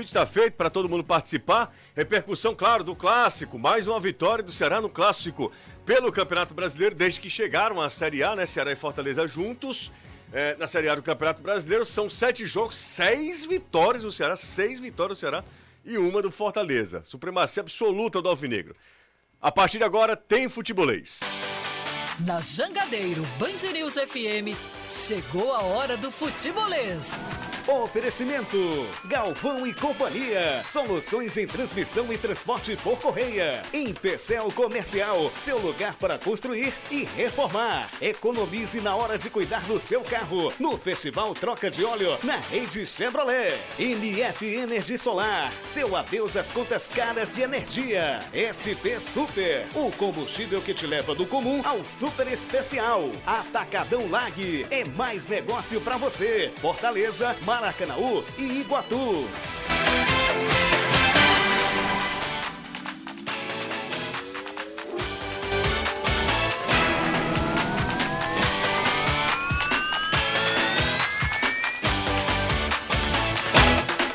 convite está feito para todo mundo participar. Repercussão, claro, do clássico. Mais uma vitória do Ceará no clássico pelo Campeonato Brasileiro, desde que chegaram à Série A, né? Ceará e Fortaleza juntos. É, na Série A do Campeonato Brasileiro, são sete jogos, seis vitórias do Ceará, seis vitórias do Ceará e uma do Fortaleza. Supremacia absoluta do Alvinegro. A partir de agora tem futebolês. Na Jangadeiro Band News FM, chegou a hora do futebolês. Oferecimento: Galvão e Companhia. Soluções em transmissão e transporte por correia. Empecel Comercial. Seu lugar para construir e reformar. Economize na hora de cuidar do seu carro. No Festival Troca de Óleo, na rede Chevrolet. NF Energia Solar. Seu adeus às contas caras de energia. SP Super. O combustível que te leva do comum ao super especial. Atacadão Lag. Mais negócio para você. Fortaleza, Maracanaú e Iguatu.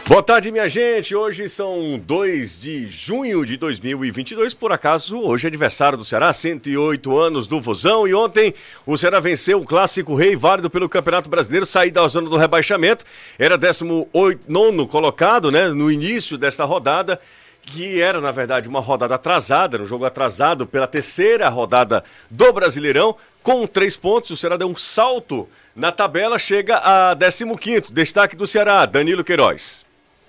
Boa tarde, minha gente. Hoje são 2 de junho de 2022. Por acaso, hoje é aniversário do Ceará, 108 anos do Vozão. E ontem o Ceará venceu o clássico rei válido pelo Campeonato Brasileiro, sair da zona do rebaixamento. Era 19 colocado, né, no início desta rodada que era, na verdade, uma rodada atrasada, um jogo atrasado pela terceira rodada do Brasileirão. Com três pontos, o Ceará deu um salto na tabela, chega a 15º. Destaque do Ceará, Danilo Queiroz.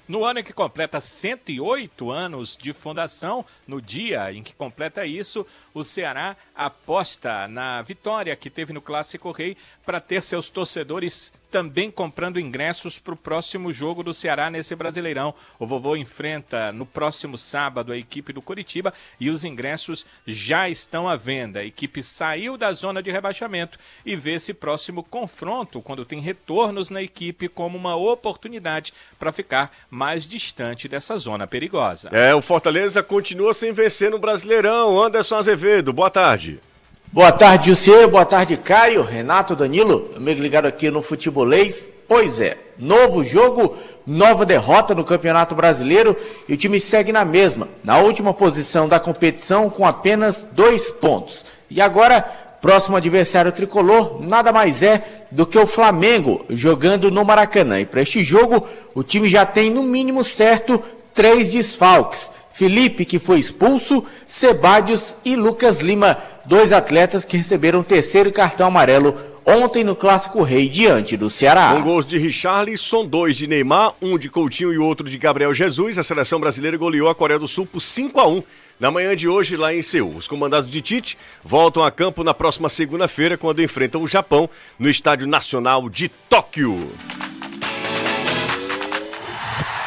No ano em que completa 108 anos de fundação, no dia em que completa isso, o Ceará aposta na vitória que teve no Clássico Rei para ter seus torcedores também comprando ingressos para o próximo jogo do Ceará nesse Brasileirão. O vovô enfrenta no próximo sábado a equipe do Curitiba e os ingressos já estão à venda. A equipe saiu da zona de rebaixamento e vê esse próximo confronto, quando tem retornos na equipe, como uma oportunidade para ficar mais distante dessa zona perigosa. É, o Fortaleza continua sem vencer no Brasileirão. Anderson Azevedo, boa tarde. Boa tarde, Jussier. Boa tarde, Caio, Renato, Danilo. Amigo ligado aqui no Futebolês. Pois é, novo jogo, nova derrota no Campeonato Brasileiro e o time segue na mesma, na última posição da competição com apenas dois pontos. E agora, próximo adversário tricolor nada mais é do que o Flamengo jogando no Maracanã. E para este jogo, o time já tem no mínimo certo três desfalques. Felipe, que foi expulso, Sebadios e Lucas Lima, dois atletas que receberam o terceiro cartão amarelo ontem no Clássico Rei diante do Ceará. Com gols de Richarlison, dois de Neymar, um de Coutinho e outro de Gabriel Jesus, a seleção brasileira goleou a Coreia do Sul por 5 a 1 na manhã de hoje lá em Seul. Os comandados de Tite voltam a campo na próxima segunda-feira quando enfrentam o Japão no Estádio Nacional de Tóquio.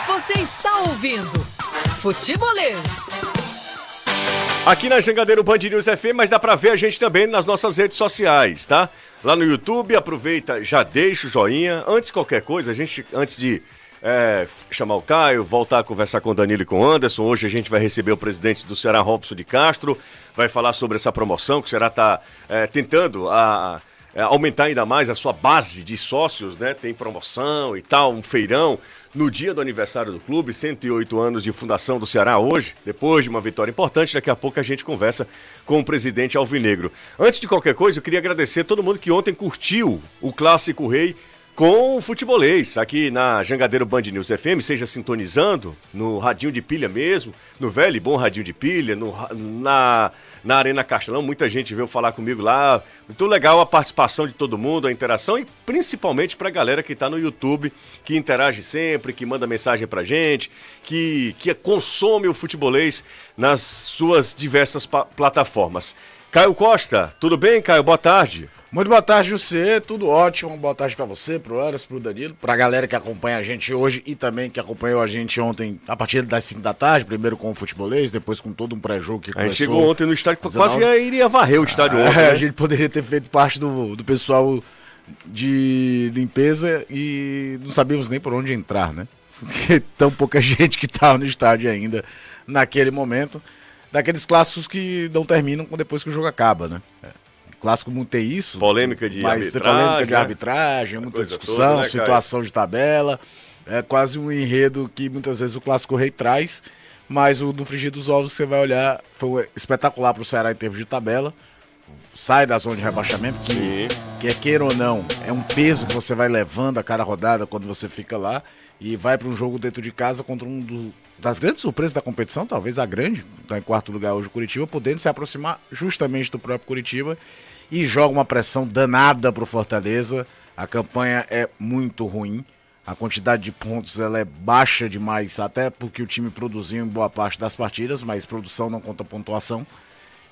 Você está ouvindo Futebolês. Aqui na Jangadeiro Band News FM, mas dá pra ver a gente também nas nossas redes sociais, tá? Lá no YouTube, aproveita, já deixa o joinha. Antes de qualquer coisa, a gente, antes de é, chamar o Caio, voltar a conversar com o Danilo e com o Anderson, hoje a gente vai receber o presidente do Ceará, Robson de Castro, vai falar sobre essa promoção que o Ceará está é, tentando a, a, aumentar ainda mais a sua base de sócios, né? Tem promoção e tal, um feirão no dia do aniversário do clube, 108 anos de fundação do Ceará hoje, depois de uma vitória importante. Daqui a pouco a gente conversa com o presidente Alvinegro. Antes de qualquer coisa, eu queria agradecer a todo mundo que ontem curtiu o Clássico Rei com o futebolês aqui na Jangadeiro Band News FM, seja sintonizando no radinho de pilha mesmo, no velho e bom radinho de pilha, no, na, na Arena Castelão, muita gente veio falar comigo lá, muito legal a participação de todo mundo, a interação e principalmente para a galera que está no YouTube, que interage sempre, que manda mensagem para gente, que, que consome o futebolês nas suas diversas plataformas. Caio Costa, tudo bem, Caio? Boa tarde. Muito boa tarde, José. Tudo ótimo. Boa tarde para você, pro Anderson, pro Danilo, pra galera que acompanha a gente hoje e também que acompanhou a gente ontem a partir das 5 da tarde, primeiro com o futebolês, depois com todo um pré-jogo que. A gente chegou ontem no estádio, quase iria varrer o estádio ah, ontem. Né? A gente poderia ter feito parte do, do pessoal de limpeza e não sabíamos nem por onde entrar, né? Porque tão pouca gente que estava no estádio ainda naquele momento. Daqueles clássicos que não terminam depois que o jogo acaba, né? É clássico não tem isso. Polêmica de mas arbitragem. polêmica de arbitragem, muita discussão, toda, né, situação de tabela. É quase um enredo que muitas vezes o Clássico Rei traz, mas o do Frigir dos Ovos, você vai olhar, foi espetacular para o Ceará em termos de tabela. Sai da zona de rebaixamento, que, que é queira ou não, é um peso que você vai levando a cada rodada quando você fica lá e vai para um jogo dentro de casa contra um do, das grandes surpresas da competição, talvez a grande, está em quarto lugar hoje o Curitiba, podendo se aproximar justamente do próprio Curitiba e joga uma pressão danada para o Fortaleza. A campanha é muito ruim. A quantidade de pontos ela é baixa demais, até porque o time produziu em boa parte das partidas, mas produção não conta pontuação.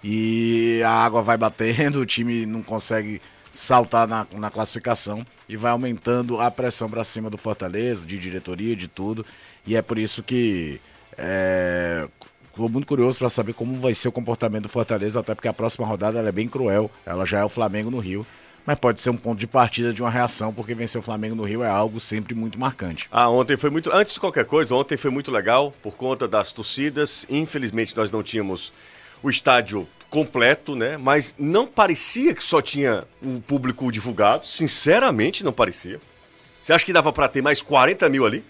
E a água vai batendo, o time não consegue saltar na, na classificação e vai aumentando a pressão para cima do Fortaleza, de diretoria, de tudo. E é por isso que é, Estou muito curioso para saber como vai ser o comportamento do Fortaleza, até porque a próxima rodada é bem cruel. Ela já é o Flamengo no Rio. Mas pode ser um ponto de partida de uma reação, porque vencer o Flamengo no Rio é algo sempre muito marcante. Ah, ontem foi muito. Antes de qualquer coisa, ontem foi muito legal por conta das torcidas. Infelizmente, nós não tínhamos o estádio completo, né? Mas não parecia que só tinha o público divulgado. Sinceramente, não parecia. Você acha que dava para ter mais 40 mil ali?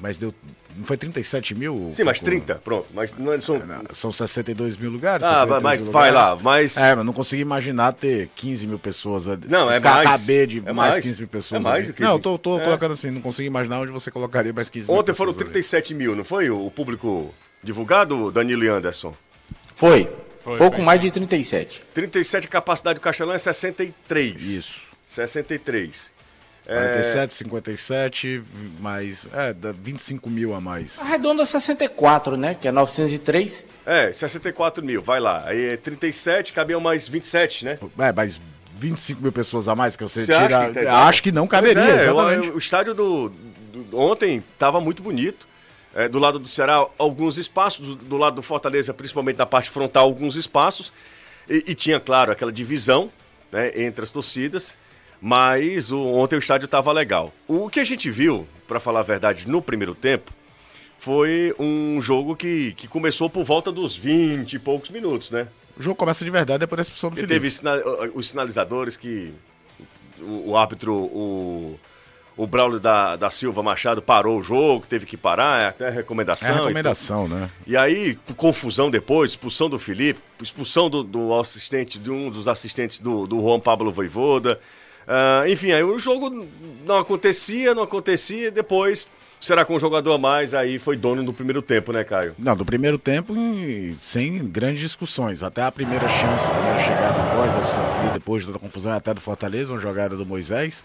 Mas deu não foi 37 mil? Sim, mas 30, pronto. Mas não é, são... Não, são 62 mil lugares. Ah, mas vai lá, mas. É, mas não consegui imaginar ter 15 mil pessoas. Não, é mais. KB de é mais, 15 mil pessoas. É mais do que Não, eu tô, tô é. colocando assim, não consigo imaginar onde você colocaria mais 15 Ontem mil. Ontem foram 37 ali. mil, não foi o público divulgado, Danilo e Anderson? Foi. foi Pouco foi. mais de 37. 37, capacidade do Castelão é 63. Isso. 63. 47, é... 57, mais. É, 25 mil a mais. Arredonda 64, né? Que é 903. É, 64 mil, vai lá. Aí é 37, cabiam mais 27, né? É, mais 25 mil pessoas a mais que você, você tira. Acha que, tá acho que não caberia, é, exatamente. O, o estádio do, do, ontem estava muito bonito. É, do lado do Ceará, alguns espaços, do, do, lado do Fortaleza, principalmente na parte frontal, alguns espaços. E, e tinha, claro, aquela divisão né, entre as torcidas. Mas o, ontem o estádio estava legal. O que a gente viu, para falar a verdade, no primeiro tempo, foi um jogo que, que começou por volta dos 20 e poucos minutos, né? O jogo começa de verdade depois da expulsão do Felipe. Teve os sinalizadores que o, o árbitro, o, o Braulio da, da Silva Machado parou o jogo, teve que parar, é até recomendação. É recomendação, então. né? E aí, confusão depois, expulsão do Felipe, expulsão do, do assistente, de um dos assistentes do, do Juan Pablo Voivoda. Uh, enfim, aí o jogo não acontecia, não acontecia, depois será com um jogador a mais, aí foi dono do primeiro tempo, né, Caio? Não, do primeiro tempo sem grandes discussões. Até a primeira chance, a primeira chegada após a Felipe, depois de toda a confusão, até do Fortaleza, uma jogada do Moisés.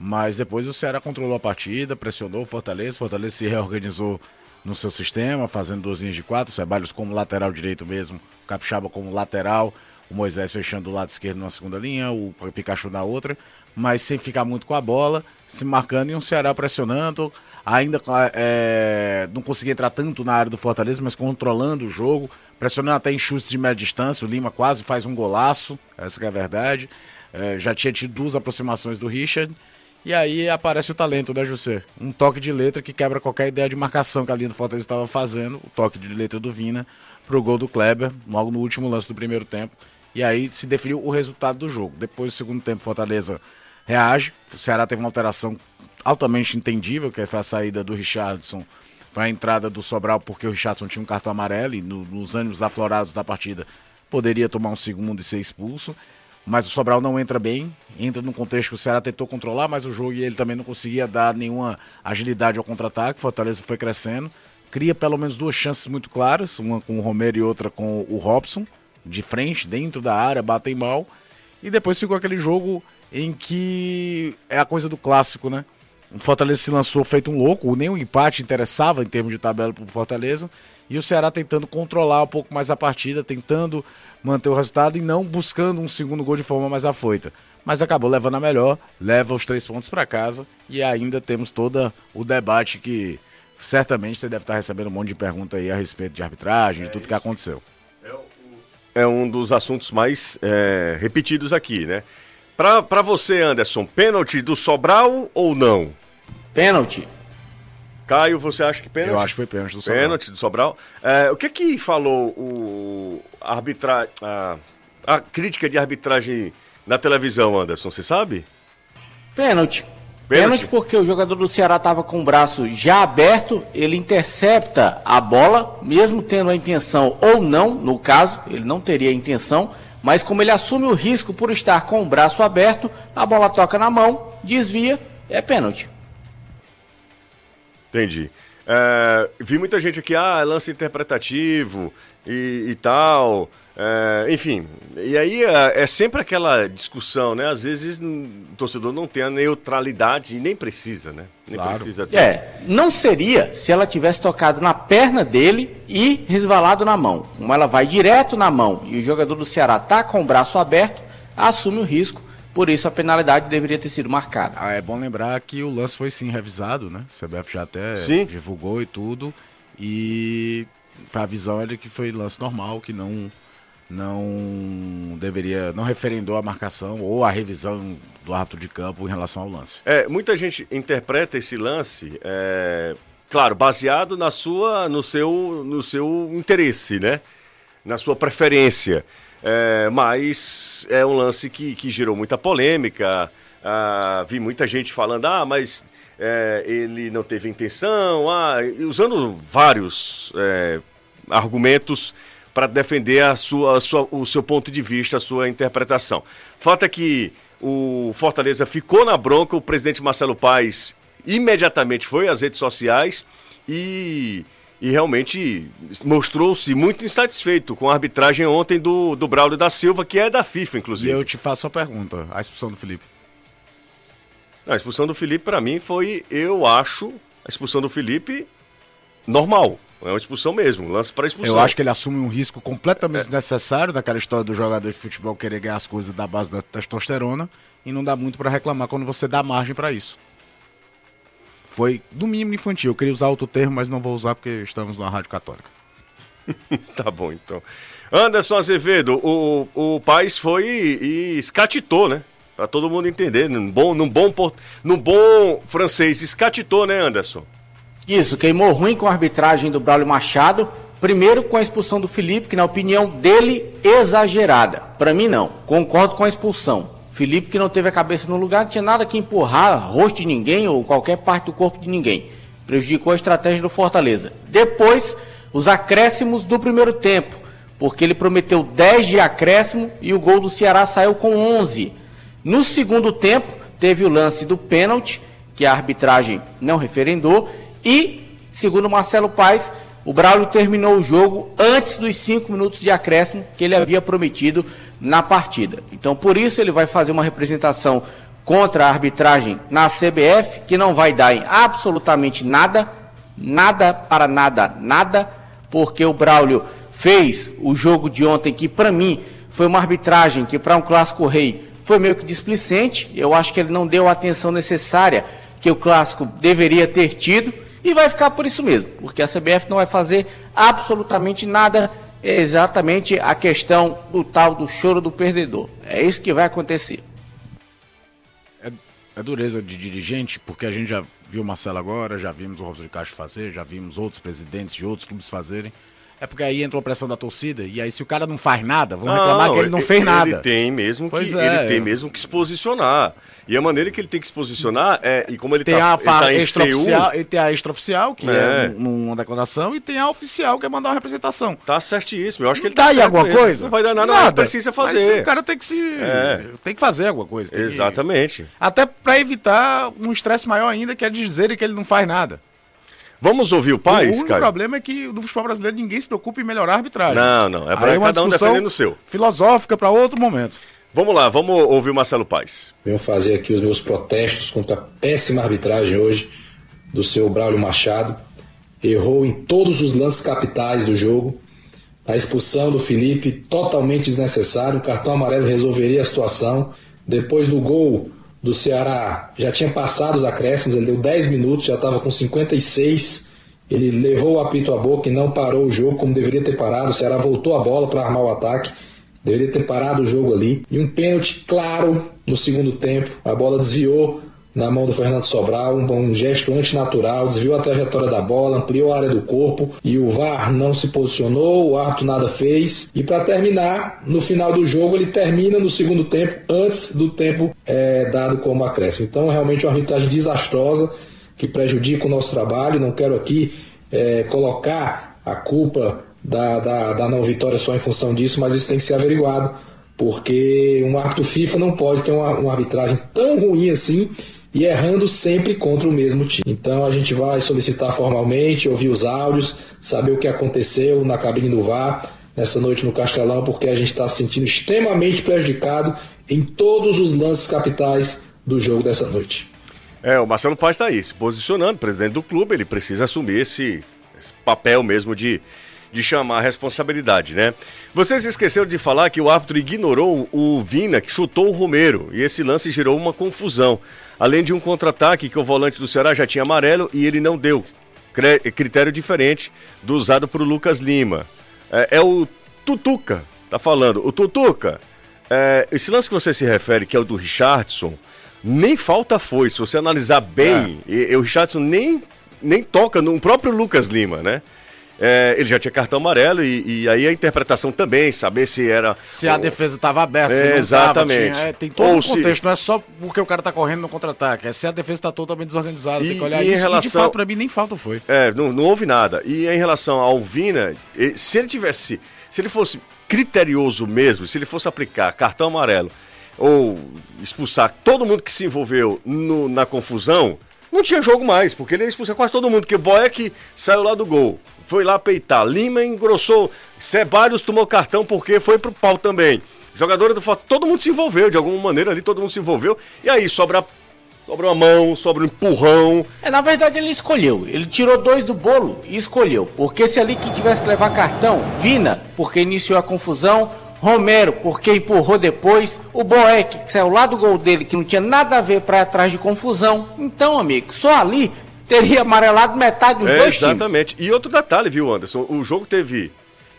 Mas depois o Ceará controlou a partida, pressionou o Fortaleza, o Fortaleza se reorganizou no seu sistema, fazendo duas linhas de quatro, Ceballos como lateral direito mesmo, o Capixaba como lateral, o Moisés fechando o lado esquerdo na segunda linha, o Pikachu na outra, mas sem ficar muito com a bola, se marcando e um Ceará pressionando, ainda é, não conseguia entrar tanto na área do Fortaleza, mas controlando o jogo, pressionando até em chutes de média distância, o Lima quase faz um golaço, essa é a verdade, é, já tinha tido duas aproximações do Richard, e aí aparece o talento, né, José? Um toque de letra que quebra qualquer ideia de marcação que a linha do Fortaleza estava fazendo, o toque de letra do Vina, pro gol do Kleber, logo no último lance do primeiro tempo. E aí se definiu o resultado do jogo. Depois do segundo tempo, Fortaleza reage. O Ceará teve uma alteração altamente entendível, que foi a saída do Richardson para a entrada do Sobral, porque o Richardson tinha um cartão amarelo e no, nos ânimos aflorados da partida poderia tomar um segundo e ser expulso. Mas o Sobral não entra bem, entra num contexto que o Ceará tentou controlar, mas o jogo e ele também não conseguia dar nenhuma agilidade ao contra-ataque. Fortaleza foi crescendo, cria pelo menos duas chances muito claras, uma com o Romero e outra com o Robson de frente, dentro da área, batem mal. E depois ficou aquele jogo em que é a coisa do clássico, né? O Fortaleza se lançou feito um louco, o empate interessava em termos de tabela para o Fortaleza. E o Ceará tentando controlar um pouco mais a partida, tentando manter o resultado e não buscando um segundo gol de forma mais afoita. Mas acabou levando a melhor, leva os três pontos para casa e ainda temos todo o debate que certamente você deve estar recebendo um monte de pergunta aí a respeito de arbitragem, é de tudo isso. que aconteceu é um dos assuntos mais é, repetidos aqui, né? Para você, Anderson, pênalti do Sobral ou não? Pênalti. Caio, você acha que pênalti? Eu acho que foi pênalti do Sobral. Pênalti do Sobral. É, o que que falou o arbitra... a, a crítica de arbitragem na televisão, Anderson, você sabe? Pênalti. Pênalti porque o jogador do Ceará estava com o braço já aberto, ele intercepta a bola, mesmo tendo a intenção ou não, no caso, ele não teria a intenção, mas como ele assume o risco por estar com o braço aberto, a bola toca na mão, desvia, é pênalti. Entendi. É, vi muita gente aqui, ah, lance interpretativo e, e tal. É, enfim, e aí é, é, sempre aquela discussão, né? Às vezes o torcedor não tem a neutralidade e nem precisa, né? Nem claro. precisa ter. É, não seria se ela tivesse tocado na perna dele e resvalado na mão. Como ela vai direto na mão e o jogador do Ceará tá com o braço aberto, assume o risco. Por isso a penalidade deveria ter sido marcada. Ah, é bom lembrar que o lance foi sim revisado, né? O CBF já até sim. divulgou e tudo. E a visão de que foi lance normal, que não não deveria, não referendou a marcação ou a revisão do árbitro de campo em relação ao lance. É, muita gente interpreta esse lance, é, claro, baseado na sua, no seu, no seu interesse, né? Na sua preferência. É, mas é um lance que, que gerou muita polêmica. Ah, vi muita gente falando, ah, mas é, ele não teve intenção, ah, usando vários é, argumentos para defender a sua, a sua, o seu ponto de vista, a sua interpretação. Fato é que o Fortaleza ficou na bronca, o presidente Marcelo Paes imediatamente foi às redes sociais e, e realmente mostrou-se muito insatisfeito com a arbitragem ontem do, do Braulio da Silva, que é da FIFA, inclusive. E eu te faço a pergunta: a expulsão do Felipe? a expulsão do Felipe, para mim, foi, eu acho, a expulsão do Felipe normal. É uma expulsão mesmo, lance para expulsão. Eu acho que ele assume um risco completamente é. desnecessário daquela história do jogador de futebol querer ganhar as coisas da base da testosterona e não dá muito para reclamar quando você dá margem para isso. Foi, no mínimo, infantil. Eu queria usar outro termo, mas não vou usar porque estamos numa rádio católica. tá bom, então. Anderson Azevedo, o, o Paz foi e, e escatitou, né? Para todo mundo entender, num bom, num, bom, num bom francês, escatitou, né, Anderson? Isso, queimou ruim com a arbitragem do Braulio Machado. Primeiro com a expulsão do Felipe, que na opinião dele, exagerada. Para mim não, concordo com a expulsão. Felipe que não teve a cabeça no lugar, não tinha nada que empurrar rosto de ninguém ou qualquer parte do corpo de ninguém. Prejudicou a estratégia do Fortaleza. Depois, os acréscimos do primeiro tempo, porque ele prometeu 10 de acréscimo e o gol do Ceará saiu com 11. No segundo tempo, teve o lance do pênalti, que a arbitragem não referendou, e, segundo Marcelo Paes, o Braulio terminou o jogo antes dos cinco minutos de acréscimo que ele havia prometido na partida. Então, por isso, ele vai fazer uma representação contra a arbitragem na CBF, que não vai dar em absolutamente nada, nada para nada, nada, porque o Braulio fez o jogo de ontem, que para mim foi uma arbitragem que para um clássico rei foi meio que displicente. Eu acho que ele não deu a atenção necessária que o clássico deveria ter tido. E vai ficar por isso mesmo, porque a CBF não vai fazer absolutamente nada, é exatamente a questão do tal do choro do perdedor. É isso que vai acontecer. É, é dureza de dirigente, porque a gente já viu o Marcelo agora, já vimos o Robson de Castro fazer, já vimos outros presidentes de outros clubes fazerem. É porque aí entra a pressão da torcida, e aí se o cara não faz nada, vão reclamar que ele não fez ele nada. Ele tem mesmo pois que, é, ele tem mesmo que se posicionar. E a maneira que ele tem que se posicionar é. E como ele tem tá, a tá extraoficial, ele tem a extraoficial, que é, é numa declaração, e tem a oficial, que é mandar uma representação. Tá certíssimo. Eu acho que ele tá. Dá aí alguma mesmo. coisa? Não vai dar nada, nada. mas precisa fazer. Mas o cara tem que se. É. Tem que fazer alguma coisa. Exatamente. Que, até para evitar um estresse maior ainda, que é dizer que ele não faz nada. Vamos ouvir o pai, O único problema é que no futebol brasileiro ninguém se preocupa em melhorar a arbitragem. Não, não. É para cada um defendendo o seu. Filosófica para outro momento. Vamos lá, vamos ouvir o Marcelo Paes. Venho fazer aqui os meus protestos contra a péssima arbitragem hoje do seu Braulio Machado. Errou em todos os lances capitais do jogo. A expulsão do Felipe totalmente desnecessário. O cartão amarelo resolveria a situação. Depois do gol do Ceará, já tinha passado os acréscimos, ele deu 10 minutos, já estava com 56. Ele levou o apito à boca e não parou o jogo como deveria ter parado. O Ceará voltou a bola para armar o ataque Deveria ter parado o jogo ali. E um pênalti claro no segundo tempo. A bola desviou na mão do Fernando Sobral, um, um gesto antinatural, desviou a trajetória da bola, ampliou a área do corpo e o VAR não se posicionou, o árbitro nada fez. E para terminar, no final do jogo, ele termina no segundo tempo, antes do tempo é, dado como acréscimo. Então, realmente, uma arbitragem desastrosa que prejudica o nosso trabalho. Não quero aqui é, colocar a culpa da, da, da não vitória só em função disso, mas isso tem que ser averiguado, porque um árbitro FIFA não pode ter uma, uma arbitragem tão ruim assim e errando sempre contra o mesmo time. Então a gente vai solicitar formalmente, ouvir os áudios, saber o que aconteceu na cabine do VAR nessa noite no Castelão, porque a gente está se sentindo extremamente prejudicado em todos os lances capitais do jogo dessa noite. É, o Marcelo Paz está aí, se posicionando, presidente do clube, ele precisa assumir esse, esse papel mesmo de de chamar a responsabilidade, né? Vocês esqueceram de falar que o árbitro ignorou o Vina, que chutou o Romero, e esse lance gerou uma confusão. Além de um contra-ataque que o volante do Ceará já tinha amarelo e ele não deu. Critério diferente do usado para o Lucas Lima. É, é, o Tutuca, tá falando. O Tutuca, é, esse lance que você se refere, que é o do Richardson, nem falta foi. Se você analisar bem, é. e, e, o Richardson nem, nem toca no próprio Lucas Lima, né? É, ele já tinha cartão amarelo e, e, aí a interpretação também, saber se era. Se a defesa estava aberta, se é, Exatamente. Tava, tinha, é, tem todo o contexto, se... não é só porque o cara está correndo no contra-ataque, é se a defesa está totalmente desorganizada, e, tem que olhar isso. Relação... E de fato, para mim, nem falta foi. É, não, não houve nada. E em relação ao Vina, se ele tivesse. Se ele fosse criterioso mesmo, se ele fosse aplicar cartão amarelo ou expulsar todo mundo que se envolveu no, na confusão, não tinha jogo mais, porque ele ia expulsar quase todo mundo, porque Boeck saiu lá do gol foi lá peitar. Lima engrossou. Ceballos tomou cartão porque foi pro pau também. Jogadora do Fortaleza, todo mundo se envolveu, de alguma maneira ali, todo mundo se envolveu. E aí sobra Sobra uma mão, sobra um empurrão. É, na verdade ele escolheu. Ele tirou dois do bolo e escolheu. Porque se ali que tivesse que levar cartão, Vina, porque iniciou a confusão, Romero, porque empurrou depois, o Boeck, que saiu lá do gol dele, que não tinha nada a ver para trás de confusão. Então, amigo, só ali teria amarelado metade dos é, dois exatamente. times. E outro detalhe, viu, Anderson? O jogo teve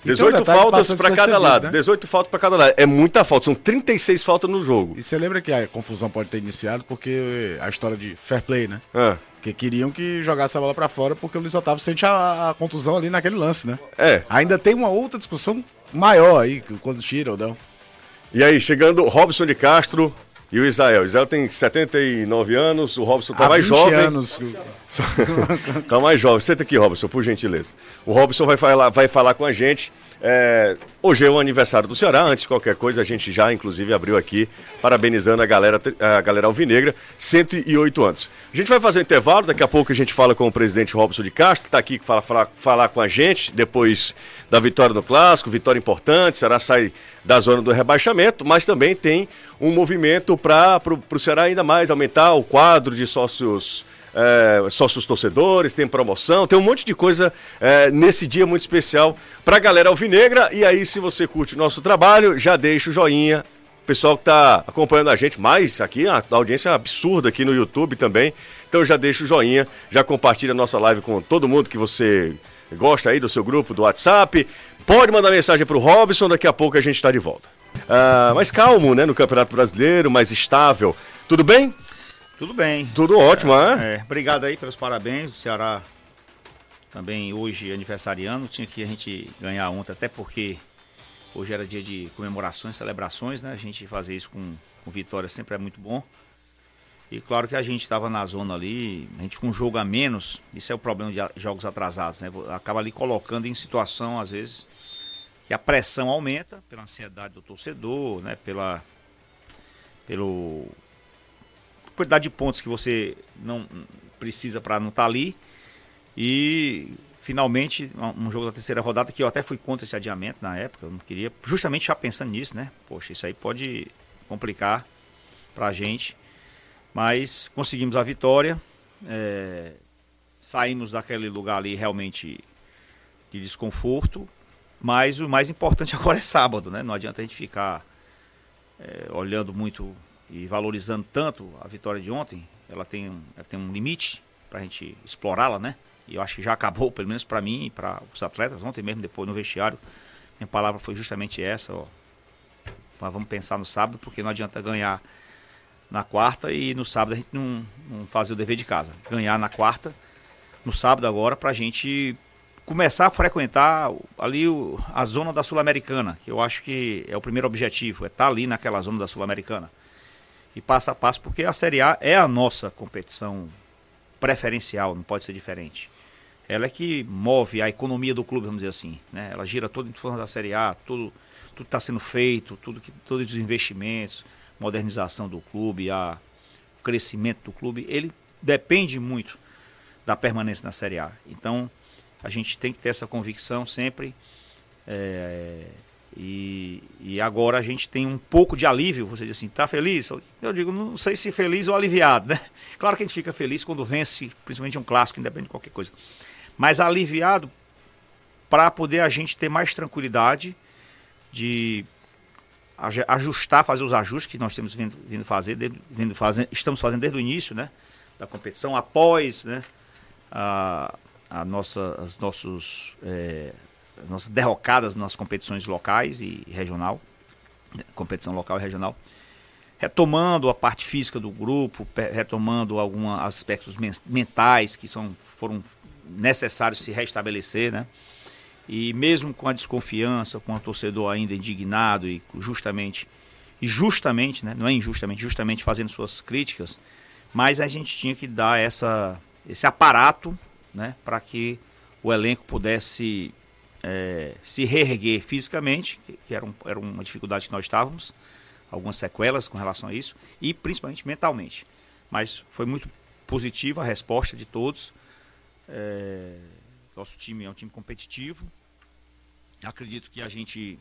18 então, faltas para cada lado. Né? 18 faltas para cada lado. É muita falta, são 36 faltas no jogo. E você lembra que a confusão pode ter iniciado porque a história de fair play, né? Ah. Porque queriam que jogasse a bola para fora porque o Luiz Otávio sente a, a, contusão ali naquele lance, né? É. Ainda tem uma outra discussão maior aí, quando tira ou não. E aí, chegando Robson de Castro, e o Israel? Israel tem 79 anos, o Robson está mais jovem. anos. Está mais jovem. Senta aqui, Robson, por gentileza. O Robson vai falar, vai falar com a gente. É, hoje é o aniversário do Ceará. Antes de qualquer coisa, a gente já, inclusive, abriu aqui, parabenizando a galera, a galera alvinegra, 108 anos. A gente vai fazer um intervalo, daqui a pouco a gente fala com o presidente Robson de Castro, que está aqui para falar, falar com a gente, depois da vitória no Clássico, vitória importante, Ceará sai da zona do rebaixamento, mas também tem um movimento para o Ceará ainda mais aumentar o quadro de sócios. É, sócios torcedores, tem promoção, tem um monte de coisa é, nesse dia muito especial para a galera alvinegra. E aí, se você curte o nosso trabalho, já deixa o joinha. Pessoal que está acompanhando a gente, mais aqui, a audiência é absurda aqui no YouTube também. Então já deixa o joinha, já compartilha a nossa live com todo mundo que você gosta aí do seu grupo do WhatsApp. Pode mandar mensagem para o Robson, daqui a pouco a gente está de volta. Uh, mais calmo, né, no Campeonato Brasileiro, mais estável. Tudo bem? Tudo bem. Tudo ótimo, é, é? Obrigado aí pelos parabéns. O Ceará também hoje aniversariando. Tinha que a gente ganhar ontem, até porque hoje era dia de comemorações, celebrações, né? A gente fazer isso com, com vitória sempre é muito bom. E claro que a gente estava na zona ali, a gente com um jogo a menos, isso é o problema de jogos atrasados, né? Acaba ali colocando em situação, às vezes, que a pressão aumenta pela ansiedade do torcedor, né? Pela pelo quantidade de pontos que você não precisa para não estar tá ali e finalmente um jogo da terceira rodada que eu até fui contra esse adiamento na época, eu não queria, justamente já pensando nisso, né? Poxa, isso aí pode complicar para a gente, mas conseguimos a vitória, é, saímos daquele lugar ali realmente de desconforto mas o mais importante agora é sábado, né? Não adianta a gente ficar é, olhando muito e valorizando tanto a vitória de ontem. Ela tem, ela tem um limite para a gente explorá-la, né? E eu acho que já acabou, pelo menos para mim e para os atletas. Ontem mesmo, depois no vestiário, minha palavra foi justamente essa. Ó. Mas vamos pensar no sábado, porque não adianta ganhar na quarta e no sábado a gente não, não fazia o dever de casa. Ganhar na quarta, no sábado agora, para a gente começar a frequentar ali o, a zona da Sul-Americana, que eu acho que é o primeiro objetivo, é estar tá ali naquela zona da Sul-Americana. E passo a passo, porque a Série A é a nossa competição preferencial, não pode ser diferente. Ela é que move a economia do clube, vamos dizer assim. Né? Ela gira todo em torno da Série A, tudo está sendo feito, tudo que, todos os investimentos, modernização do clube, a, o crescimento do clube, ele depende muito da permanência na Série A. Então, a gente tem que ter essa convicção sempre. É, e, e, agora a gente tem um pouco de alívio. Você diz assim, tá feliz? Eu digo, não sei se feliz ou aliviado, né? Claro que a gente fica feliz quando vence, principalmente um clássico, independente de qualquer coisa. Mas aliviado para poder a gente ter mais tranquilidade de ajustar, fazer os ajustes que nós temos vindo, vindo fazer, vindo fazer, estamos fazendo desde o início, né, da competição, após, né, a, a nossa, as nossos, é, as nossas derrocadas nas competições locais e regional, competição local e regional, retomando a parte física do grupo, retomando alguns aspectos mentais que são, foram necessários se restabelecer, né? E mesmo com a desconfiança, com o torcedor ainda indignado e justamente, e justamente, né, não é injustamente, justamente fazendo suas críticas, mas a gente tinha que dar essa, esse aparato né, para que o elenco pudesse é, se reerguer fisicamente, que, que era, um, era uma dificuldade que nós estávamos, algumas sequelas com relação a isso, e principalmente mentalmente. Mas foi muito positiva a resposta de todos. É, nosso time é um time competitivo. Acredito que a gente,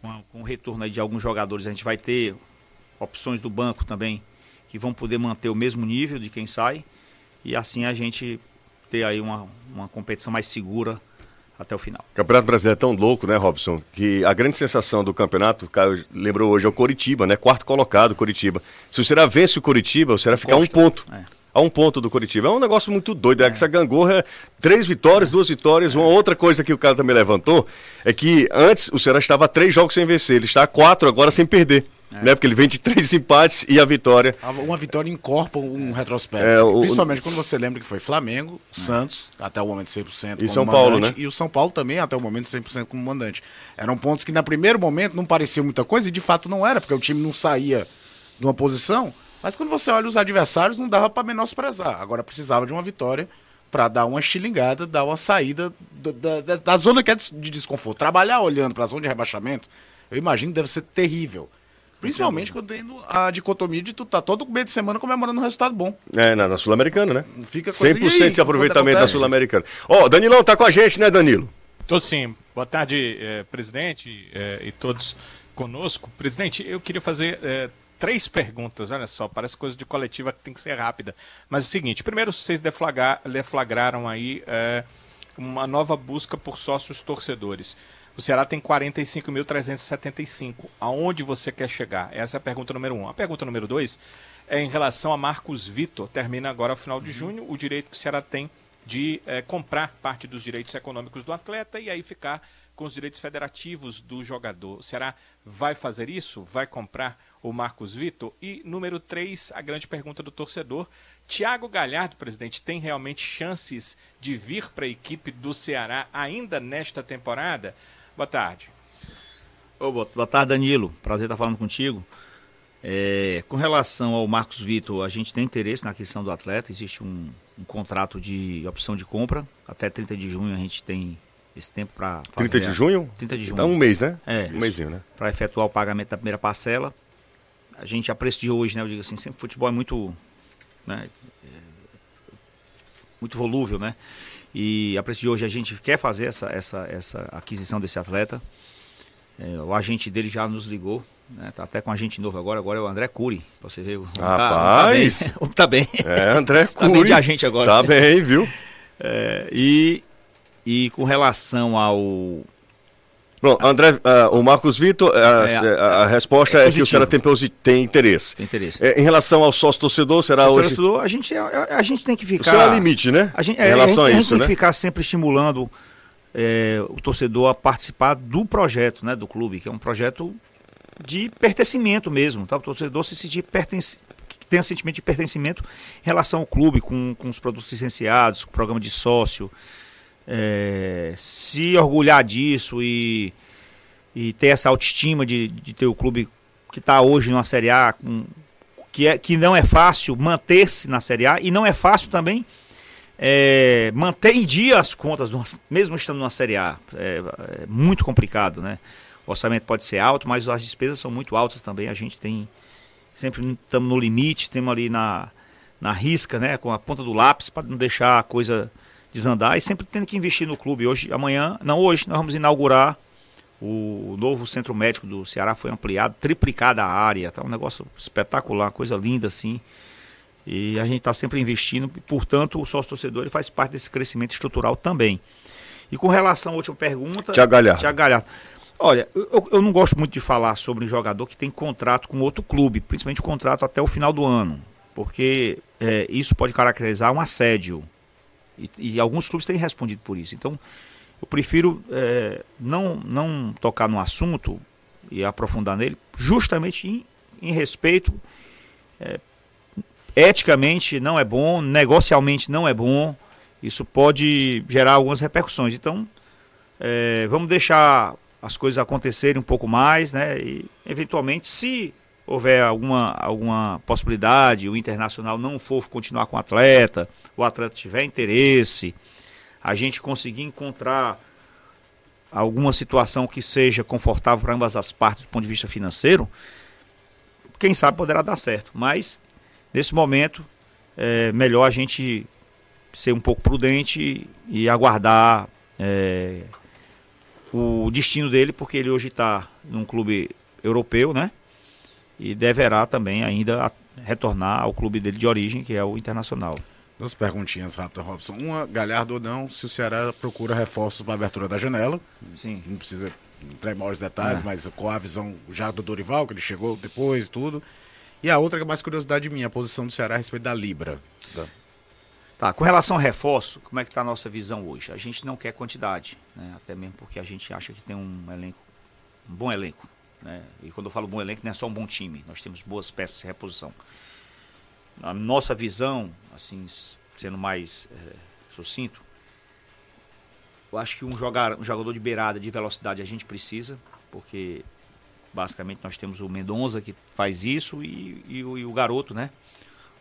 com, a, com o retorno de alguns jogadores, a gente vai ter opções do banco também que vão poder manter o mesmo nível de quem sai. E assim a gente ter aí uma, uma competição mais segura até o final. O Campeonato Brasileiro é tão louco, né, Robson? Que a grande sensação do campeonato, o Caio lembrou hoje, é o Coritiba, né? Quarto colocado, Coritiba. Se o Ceará vence o Coritiba, o Ceará fica a um ponto. É a um ponto do Curitiba. É um negócio muito doido. É, que essa gangorra, três vitórias, duas vitórias. Uma outra coisa que o cara também levantou é que antes o Ceará estava a três jogos sem vencer. Ele está a quatro agora sem perder. É. Né? Porque ele vem de três empates e a vitória. Uma vitória incorpora um retrospecto. É, o, Principalmente quando você lembra que foi Flamengo, é. Santos, até o momento 100% e São Paulo, né? E o São Paulo também, até o momento 100% como mandante. Eram pontos que, no primeiro momento, não pareciam muita coisa e de fato não era, porque o time não saía de uma posição mas quando você olha os adversários, não dava para menosprezar. Agora precisava de uma vitória para dar uma estilingada, dar uma saída da, da, da zona que é de desconforto. Trabalhar olhando para a zona de rebaixamento, eu imagino que deve ser terrível. Principalmente quando tem a dicotomia de tu tá todo meio de semana comemorando um resultado bom. É, na, na Sul-Americana, né? Fica coisa 100% aí, de aproveitamento da Sul-Americana. Ó, oh, Danilão tá com a gente, né, Danilo? Tô sim. Boa tarde, eh, presidente eh, e todos conosco. Presidente, eu queria fazer eh, três perguntas, olha só, parece coisa de coletiva que tem que ser rápida. Mas é o seguinte, primeiro vocês deflagraram aí é, uma nova busca por sócios torcedores. O Ceará tem 45.375. Aonde você quer chegar? Essa é a pergunta número um. A pergunta número dois é em relação a Marcos Vitor. Termina agora, final de junho, o direito que o Ceará tem de é, comprar parte dos direitos econômicos do atleta e aí ficar com os direitos federativos do jogador. O Ceará vai fazer isso? Vai comprar o Marcos Vitor? E número 3, a grande pergunta do torcedor. Tiago Galhardo, presidente, tem realmente chances de vir para a equipe do Ceará ainda nesta temporada? Boa tarde. Oh, boa tarde, Danilo. Prazer estar falando contigo. É, com relação ao Marcos Vitor, a gente tem interesse na aquisição do atleta. Existe um, um contrato de opção de compra. Até 30 de junho a gente tem esse tempo para 30 de junho? 30 de junho. Então um mês, né? É. Um mêsinho, né? Para efetuar o pagamento da primeira parcela. A gente aprecia de hoje, né? Eu digo assim, sempre futebol é muito, né? É, muito volúvel, né? E a preço de hoje a gente quer fazer essa, essa, essa aquisição desse atleta. É, o agente dele já nos ligou, né? Tá até com a gente novo agora, agora é o André Cury, pra você ver. Rapaz! Tá, tá, bem. tá bem. É, André Cury. Tá de agente agora. Tá bem, viu? É, e e com relação ao. Bom, André, uh, o Marcos Vitor, a, é, a, a resposta é, é, que o Ceará tem, tem interesse. Tem interesse. É, em relação ao sócio torcedor, será o hoje. Torcedor, a gente, a, é, a, gente tem que ficar. Isso é limite, né? Gente, em relação a, gente, a, isso, a gente né? tem que ficar sempre estimulando é, o torcedor a participar do projeto, né, do clube, que é um projeto de pertencimento mesmo, tá? O torcedor se sentir pertence, que tenha sentimento de pertencimento em relação ao clube, com, com os produtos licenciados, com o programa de sócio, é, se orgulhar disso e, e ter essa autoestima de, de ter o clube que está hoje numa Série A, com, que, é, que não é fácil manter-se na Série A e não é fácil também é, manter em dia as contas, mesmo estando numa Série A. É, é, muito complicado, né? O orçamento pode ser alto, mas as despesas são muito altas também. A gente tem. Sempre estamos no limite, temos ali na, na risca, né? Com a ponta do lápis para não deixar a coisa desandar e sempre tendo que investir no clube. Hoje, amanhã, não hoje, nós vamos inaugurar o novo centro médico do Ceará foi ampliado, triplicada a área, tá um negócio espetacular, coisa linda assim. E a gente está sempre investindo, e, portanto, o sócio torcedor ele faz parte desse crescimento estrutural também. E com relação à última pergunta. Tiago Galhardo. Tiago Galhardo. Olha, eu, eu, não gosto muito de falar sobre um jogador que tem contrato com outro clube, principalmente contrato até o final do ano, porque é, isso pode caracterizar um assédio. E, e, alguns clubes têm respondido por isso. Então, eu prefiro é, não, não tocar no assunto e aprofundar nele, justamente em, em respeito. É, eticamente não é bom, negocialmente não é bom. Isso pode gerar algumas repercussões. Então, é, vamos deixar as coisas acontecerem um pouco mais, né? E, eventualmente, se houver alguma, alguma possibilidade, o internacional não for continuar com o atleta, o atleta tiver interesse, a gente conseguir encontrar alguma situação que seja confortável para ambas as partes do ponto de vista financeiro, quem sabe poderá dar certo. Mas, nesse momento, é melhor a gente ser um pouco prudente e aguardar é, o destino dele, porque ele hoje está num clube europeu, né? E deverá também ainda retornar ao clube dele de origem, que é o Internacional. Duas perguntinhas rápidas, Robson. Uma, Galhardo ou não, se o Ceará procura reforços para a abertura da janela. Sim. Não precisa entrar em maiores detalhes, é. mas com a visão já do Dorival, que ele chegou depois e tudo. E a outra que é mais curiosidade minha, a posição do Ceará a respeito da Libra. Tá. tá com relação a reforço, como é que está a nossa visão hoje? A gente não quer quantidade, né? até mesmo porque a gente acha que tem um elenco, um bom elenco. Né? E quando eu falo bom elenco, não é só um bom time, nós temos boas peças de reposição a nossa visão, assim, sendo mais é, sucinto, eu acho que um, jogar, um jogador de beirada, de velocidade, a gente precisa, porque basicamente nós temos o Mendonça que faz isso e, e, o, e o garoto, né?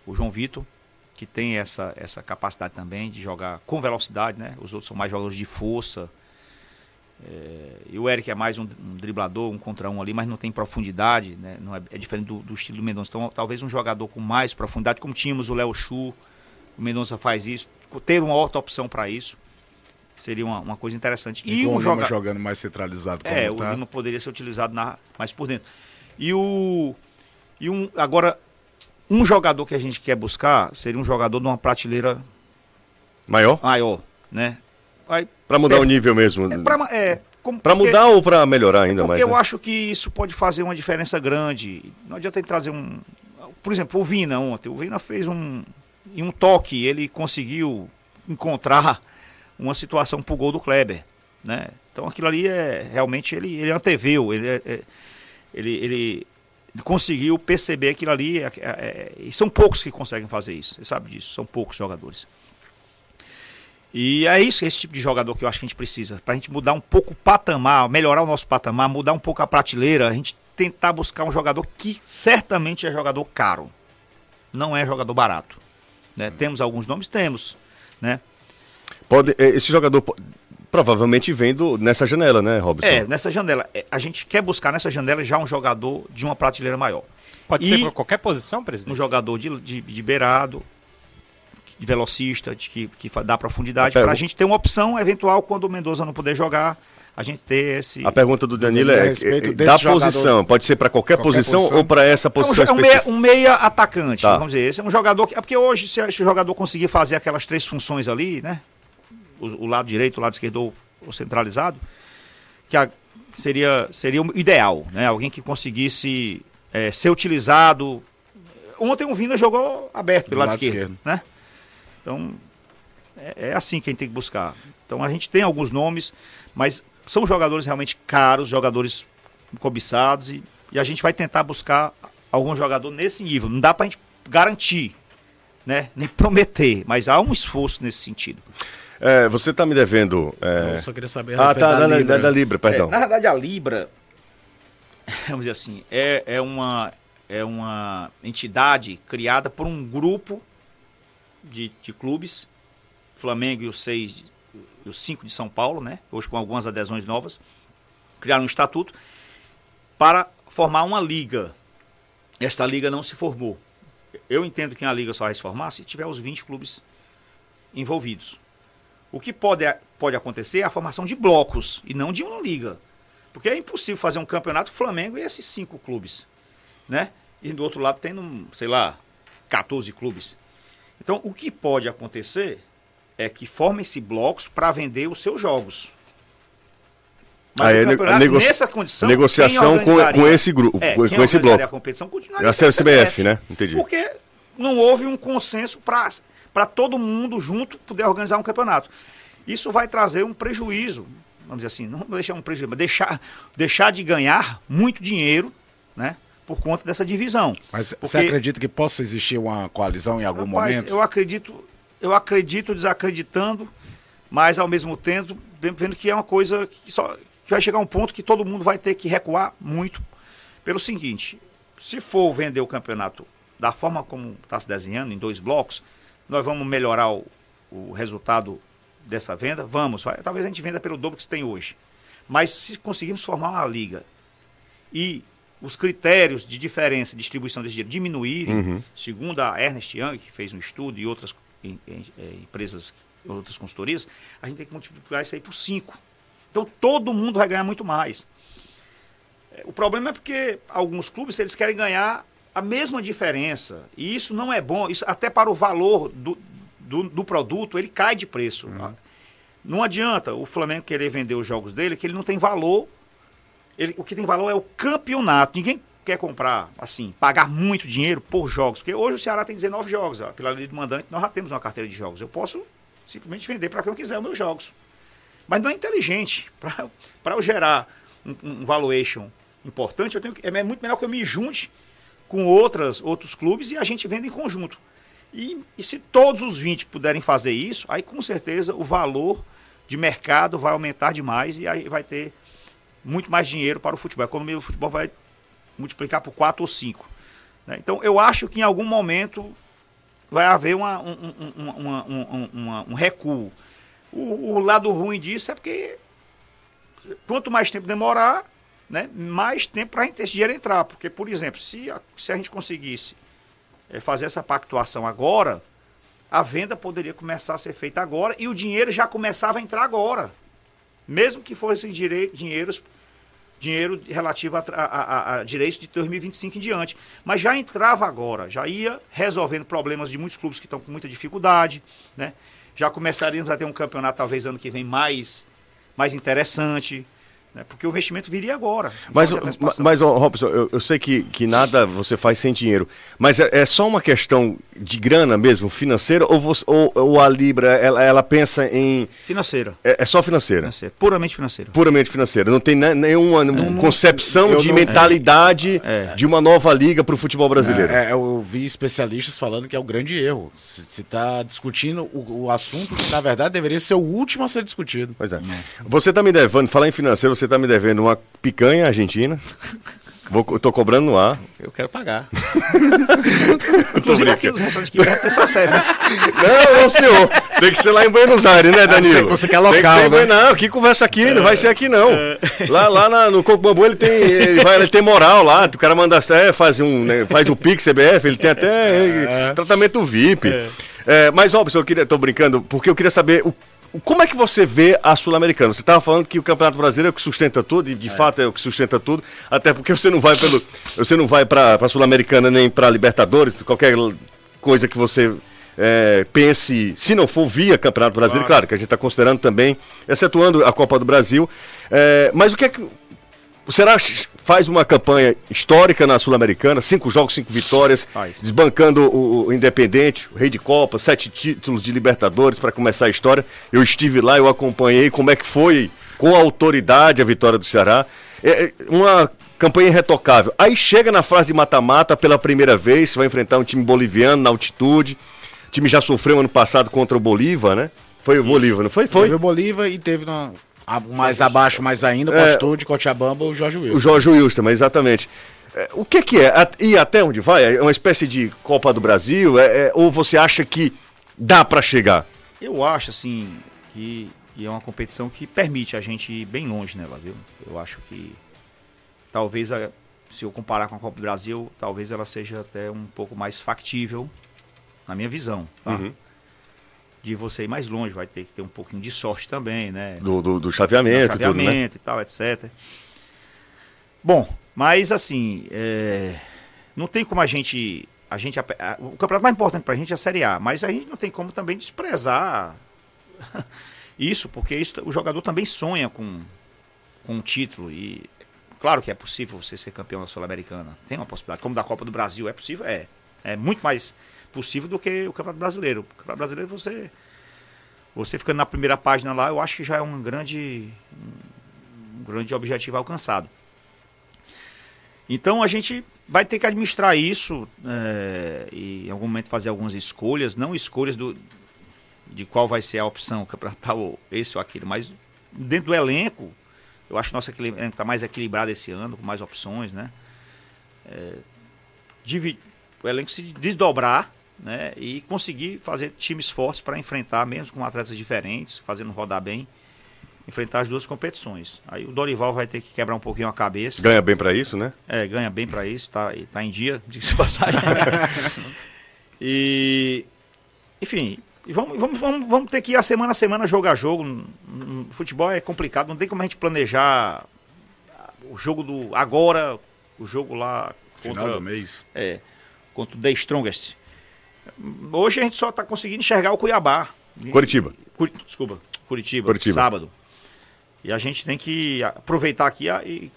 O João Vitor, que tem essa, essa capacidade também de jogar com velocidade, né? Os outros são mais jogadores de força, é, e o Eric é mais um, um, driblador, um contra um ali, mas não tem profundidade, né? não é, é diferente do, do, estilo do Mendonça. Então, talvez um jogador com mais profundidade, como tínhamos o Léo Chu, o Mendonça faz isso, ter uma outra opção para isso seria uma, uma, coisa interessante. E, e um joga... jogando mais centralizado. É, tá? o Lima poderia ser utilizado na, mais por dentro. E o e um agora um jogador que a gente quer buscar seria um jogador de uma prateleira maior, maior, né? Para mudar o nível mesmo. É, para é, mudar ou para melhorar ainda mais? Eu né? acho que isso pode fazer uma diferença grande. Não adianta ele trazer um. Por exemplo, o Vina ontem. O Vina fez um. Em um toque, ele conseguiu encontrar uma situação para o gol do Kleber. Né? Então aquilo ali é realmente ele, ele anteveu, ele, é, é ele, ele, ele, conseguiu perceber aquilo ali. É, é, é, e são poucos que conseguem fazer isso, você sabe disso, são poucos jogadores. E é isso, esse tipo de jogador que eu acho que a gente precisa. Pra gente mudar um pouco o patamar, melhorar o nosso patamar, mudar um pouco a prateleira, a gente tentar buscar um jogador que certamente é jogador caro. Não é jogador barato. Né? Hum. Temos alguns nomes? Temos. Né? Pode, é, esse jogador provavelmente vem do, nessa janela, né, Robson? É, nessa janela. É, a gente quer buscar nessa janela já um jogador de uma prateleira maior. Pode e ser para qualquer posição, presidente? Um jogador de, de, de beirado, de velocista, de que, que dá profundidade, para a gente ter uma opção eventual quando o Mendoza não puder jogar, a gente ter esse. A pergunta do Danilo é, é da posição, pode ser para qualquer, qualquer, posição, posição. ou para essa posição é um, um, meia, um meia atacante, tá. vamos dizer. Esse é um jogador que. É porque hoje, se, se, o jogador conseguir fazer aquelas três funções ali, né? O, o lado direito, o lado esquerdo ou, ou centralizado, que a, seria, seria o ideal, né? Alguém que conseguisse é, ser utilizado. Ontem o Vina jogou aberto pelo lado, lado esquerdo, esquerdo, né? Então, é, é assim que a gente tem que buscar. Então, a gente tem alguns nomes, mas são jogadores realmente caros, jogadores cobiçados e E a gente vai tentar buscar algum jogador nesse nível. Não dá pra gente garantir, né? Nem prometer, mas há um esforço nesse sentido. É, você está me devendo. é, Eu só queria saber a Ah, tá, da da, Libra. da, da Libra, perdão. É, na verdade, a Libra, vamos dizer assim, é, é, uma, é uma entidade criada por um grupo de, de clubes, Flamengo e os seis, os cinco de São Paulo, né? Hoje com algumas adesões novas, criaram um estatuto para formar uma liga. Esta liga não se formou. Eu entendo que a liga só vai se formar se tiver os 20 clubes envolvidos. O que pode, pode acontecer é a formação de blocos e não de uma liga. Porque é impossível fazer um campeonato Flamengo e esses cinco clubes. Né? E do outro lado tem, sei lá, 14 clubes. Então, o que pode acontecer é que formem-se blocos para vender os seus jogos. Aí é o campeonato, negoci- nessa condição, negociação com- com esse grupo, é, com- com esse bloco. a competição continuaria A sendo CBF, né? Entendi. Porque não houve um consenso para todo mundo junto poder organizar um campeonato. Isso vai trazer um prejuízo, vamos dizer assim, não deixar um prejuízo, mas deixar, deixar de ganhar muito dinheiro, né? Por conta dessa divisão. Mas Porque- você acredita que possa existir uma coalizão em algum Rapaz, momento? eu acredito, eu acredito desacreditando, mas ao mesmo tempo vendo que é uma coisa que só que vai chegar um ponto que todo mundo vai ter que recuar muito pelo seguinte: se for vender o campeonato da forma como está se desenhando em dois blocos, nós vamos melhorar o, o resultado dessa venda, vamos. vai- talvez a gente venda pelo dobro que se tem hoje, mas se conseguirmos formar uma liga e os critérios de diferença de distribuição desse dinheiro diminuírem, segundo a Ernest Young, que fez um estudo, e outras em- em- eh, empresas, outras consultorias, a gente tem que multiplicar isso aí por 5. Então todo mundo vai ganhar muito mais. Eh, O problema é porque alguns clubes eles querem ganhar a mesma diferença. E isso não é bom, isso até para o valor do, do, do produto, ele cai de preço. Não adianta o Flamengo querer vender os jogos dele, que ele não tem valor ele- o que tem valor é o campeonato. Ninguém quer comprar, assim, pagar muito dinheiro por jogos. Porque hoje o Ceará tem 19 jogos. ó. Pela lei do mandante, nós já temos uma carteira de jogos. Eu posso simplesmente vender para quem eu quiser os meus jogos. Mas não é inteligente. Para eu gerar um, um valuation importante, eu tenho que, é muito melhor que eu me junte com outras, outros clubes e a gente venda em conjunto. E, e se todos os 20 puderem fazer isso, aí com certeza o valor de mercado vai aumentar demais e aí vai ter muito mais dinheiro para o futebol. A economia do futebol vai multiplicar por 4 ou 5. Então, eu acho que em algum momento vai haver uma, um, um- um- um- recuo. O, o lado ruim disso é porque quanto mais tempo demorar, né, mais tempo para esse dinheiro entrar. Porque, por exemplo, se a, se a gente conseguisse eh, fazer essa pactuação agora, a venda poderia começar a ser feita agora e o dinheiro já começava a entrar agora mesmo que fossem dinheiros dinheiro relativo a, a- a- a direitos de 2025 em diante. Mas já entrava agora, já ia resolvendo problemas de muitos clubes que estão com muita dificuldade, né? Já começaríamos a ter um campeonato talvez ano que vem mais, mais interessante, né? porque o investimento viria agora. Mas, mas, mas, ó, Robson, eu, eu sei que, que nada você faz sem dinheiro, mas é, é só uma questão de grana mesmo, financeira, ou, você, ou, ou a Libra, ela, ela pensa em... Financeira. É, é só financeira? financeira. Puramente financeira. Puramente financeira. Não tem ne- nenhuma concepção eu de não- mentalidade É. de uma nova liga para o futebol brasileiro. É, eu vi especialistas falando que é o grande erro. Se está discutindo o, o assunto que, na verdade, deveria ser o último a ser discutido. Pois é. Você tá me devendo, falar em financeiro, você tá me devendo uma picanha argentina. Vou, tô cobrando no ar. Eu quero pagar. Tô Inclusive aqui brincando. nos restaurantes que o pessoal serve. né? Não, não, senhor. Tem que ser lá em Buenos Aires, né, Danilo? você- você quer Tem que local, ser né? Não, que conversa aqui, não vai ser aqui, não. Lá, lá na- no Coco Bambu ele tem, ele, vai, ele tem moral lá. O cara manda até faz um, né, faz o Pix CBF, ele tem até tratamento VIP. É, mas, Robson, eu queria, tô brincando, porque eu queria saber o, o- como é que você vê a Sul-Americana? Você estava falando que o Campeonato Brasileiro é o que sustenta tudo, e de fato é o que sustenta tudo, até porque você não vai pelo. Você não vai para a Sul-Americana nem para Libertadores, qualquer coisa que você é, pense, se não for via Campeonato Brasileiro, claro, que a gente está considerando também, excetuando a Copa do Brasil. É, mas o que é que. O Ceará faz uma campanha histórica na Sul-Americana, cinco jogos, cinco vitórias, Faz. desbancando o, o Independente, o Rei de Copa, sete títulos de Libertadores para começar a história. Eu estive lá, eu acompanhei como é que foi com autoridade a vitória do Ceará. É, é uma campanha irretocável. Aí chega na fase de mata-mata pela primeira vez, vai enfrentar um time boliviano na altitude. O time já sofreu ano passado contra o Bolívar, né? Foi o Bolívar, não foi? Foi. Teve o Bolívar e teve na- a- mais abaixo, mais ainda, o É. Atitude, Cochabamba, o Jorge Wilson. O Jorge Wilson, mas exatamente. É, O que que é? E até onde vai? É uma espécie de Copa do Brasil? É- é- ou você acha que dá pra chegar? Eu acho, assim, que, que é uma competição que permite a gente ir bem longe nela, viu? Eu acho que talvez, a- se eu comparar com a Copa do Brasil, talvez ela seja até um pouco mais factível, na minha visão, tá? Uhum. De você ir mais longe, vai ter que ter um pouquinho de sorte também, né? Do, do, do chaveamento, e tudo, né? chaveamento e tal, etc. Bom, mas assim, é, não tem como a gente. A gente a- o campeonato mais importante pra gente é a Série A, mas a gente não tem como também desprezar isso, porque isso- o jogador também sonha com, com um título. E claro que é possível você ser campeão da Sul-Americana. Tem uma possibilidade. Como da Copa do Brasil é possível? É. É muito mais possível do que o Campeonato Brasileiro. O Campeonato Brasileiro você. Você ficando na primeira página lá, eu acho que já é um grande um grande objetivo alcançado. Então a gente vai ter que administrar isso é, e em algum momento fazer algumas escolhas, não escolhas do, de qual vai ser a opção, para tal esse ou aquele, mas dentro do elenco, eu acho que nosso elenco está mais equilibrado esse ano, com mais opções, né? É, o elenco se desdobrar né, e conseguir fazer times fortes para enfrentar, mesmo com atletas diferentes, fazendo rodar bem, enfrentar as duas competições. Aí o Dorival vai ter que quebrar um pouquinho a cabeça. Ganha bem pra isso, né? É, ganha bem pra isso, tá, tá em dia, diga-se de passagem. e, enfim, e vamos, vamos, vamos, vamos ter que ir a semana a semana, jogo a jogo. Futebol é complicado, não tem como a gente planejar o jogo do agora, o jogo lá Final do mês. é, contra o The Strongest. Hoje a gente só tá conseguindo enxergar o Cuiabá. Curitiba. Curi- desculpa, Curitiba, Curitiba. sábado. E a gente tem que aproveitar aqui e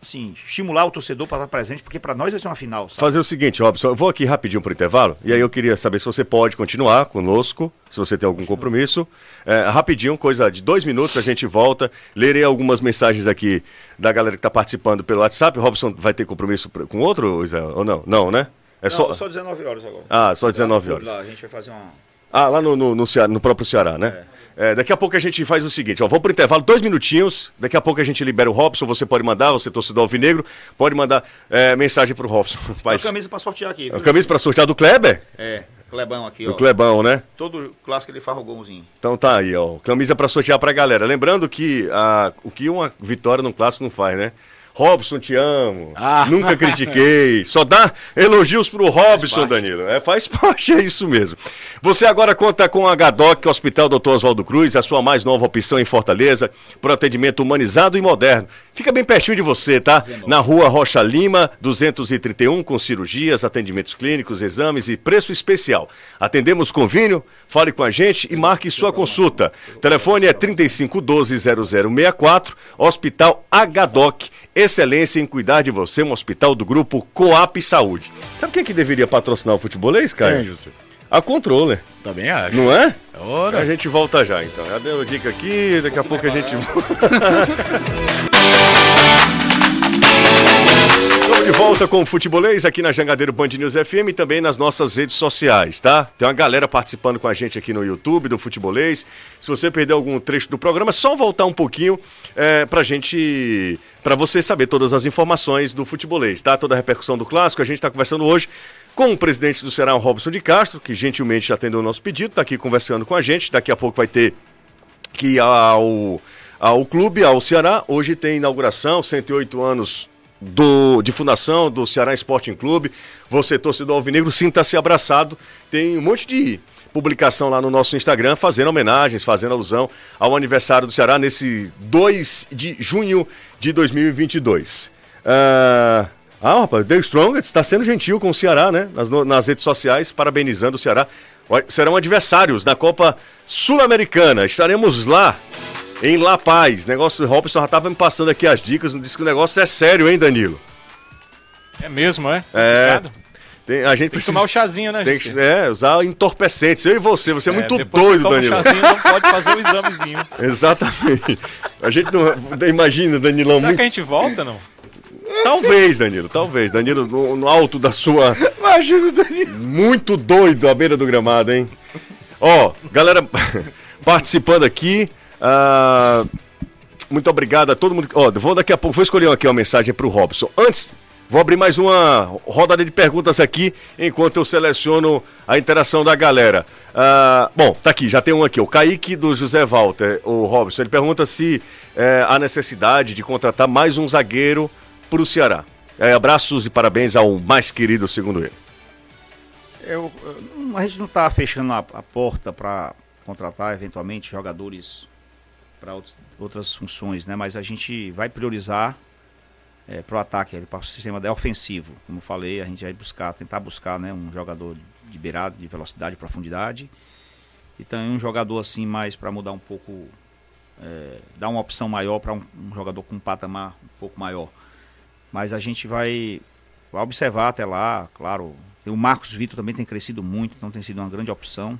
assim, estimular o torcedor para estar presente, porque para nós vai ser uma final. sabe? Fazer o seguinte, Robson, eu vou aqui rapidinho pro intervalo, e aí eu queria saber se você pode continuar conosco, se você tem algum compromisso. É, rapidinho, coisa de dois minutos, a gente volta. Lerei algumas mensagens aqui da galera que está participando pelo WhatsApp. O Robson vai ter compromisso com outro? Ou não? Não, né? É só... Não, só 19 horas agora. Ah, só 19 horas. Lá, a gente vai fazer uma. Ah, lá no, no, no, Ceará- no próprio Ceará, né? É, daqui a pouco a gente faz o seguinte, ó, vou pro intervalo, dois minutinhos, daqui a pouco a gente libera o Robson, você pode mandar, você torcedor alvinegro, pode mandar é, mensagem pro Robson. Uma Mas, camisa para sortear aqui. a viu? camisa pra sortear do Kleber? É, Clebão aqui, Do ó. Clebão, né? Todo clássico ele faz o golzinho. Então tá aí, ó. Camisa pra sortear pra galera. Lembrando que a, o que uma vitória num clássico não faz, né? Robson, te amo. Ah. Nunca critiquei. Só dá elogios pro Robson, Danilo. É, faz parte, é isso mesmo. Você agora conta com a HDOC, Hospital Dr. Oswaldo Cruz, a sua mais nova opção em Fortaleza, por atendimento humanizado e moderno. Fica bem pertinho de você, tá? Na rua Rocha Lima, 231, com cirurgias, atendimentos clínicos, exames e preço especial. Atendemos convênio, fale com a gente e marque sua consulta. Telefone é 3512-0064, Hospital HDOC. Excelência em cuidar de você, um hospital do grupo Coap Saúde. Sabe quem é que deveria patrocinar o futebolês, cara? Quem, José? A Controller, Também acho. não é? Ora. A gente volta já, então. Já deu dica aqui, daqui a pouco a gente volta. de volta com o Futebolês aqui na Jangadeiro Band News FM e também nas nossas redes sociais, tá? Tem uma galera participando com a gente aqui no YouTube do Futebolês. Se você perdeu algum trecho do programa, é só voltar um pouquinho é, pra gente. pra você saber todas as informações do Futebolês, tá? Toda a repercussão do clássico. A gente tá conversando hoje com o presidente do Ceará, Robson de Castro, que gentilmente atendeu o nosso pedido, tá aqui conversando com a gente. Daqui a pouco vai ter que ao, ao clube, ao Ceará. Hoje tem inauguração, 108 anos do, de fundação do Ceará Sporting Clube. Você, torcedor alvinegro, sinta-se abraçado. Tem um monte de publicação lá no nosso Instagram, fazendo homenagens, fazendo alusão ao aniversário do Ceará nesse 2 de junho de 2022. Ah, ah, rapaz, The Strongest está sendo gentil com o Ceará, né? Nas, nas redes sociais, parabenizando o Ceará. Serão adversários na Copa Sul-Americana. Estaremos lá, em La Paz. Negócio, o Robson já estava me passando aqui as dicas, disse que o negócio é sério, hein, Danilo? É mesmo, é? É. Tem, a gente Tem que precisa. tomar o chazinho, né, tem que, é, usar entorpecentes. Eu e você, você é, muito depois doido, Danilo. O chazinho não pode fazer o examezinho. Exatamente. A gente não. Imagina, Danilão, Será muito que a gente volta, não? Talvez, Danilo, talvez. Danilo, no, no alto da sua. Imagina Danilo. Muito doido à beira do gramado, hein? Ó, galera participando aqui. Ah, muito obrigado a todo mundo. Ó, vou daqui a pouco, vou escolher aqui uma mensagem pro Robson. Antes, vou abrir mais uma rodada de perguntas aqui, enquanto eu seleciono a interação da galera. Ah, bom, tá aqui, já tem um aqui. O Kaique do José Walter, o Robson, ele pergunta se eh, há necessidade de contratar mais um zagueiro pro Ceará. Eh, abraços e parabéns ao mais querido, segundo ele. Eu, eu- a gente não está fechando a, a porta para contratar eventualmente jogadores para outras funções, né? Mas a gente vai priorizar para o ataque, para o sistema de- ofensivo. Como falei, a gente vai buscar, tentar buscar, né, um jogador de beirada, de velocidade, profundidade, e também um jogador assim mais para mudar um pouco, é, dar uma opção maior para um, um jogador com um patamar um pouco maior. Mas a gente vai, vai observar até lá, claro. O Marcos Vitor também tem crescido muito, então tem sido uma grande opção.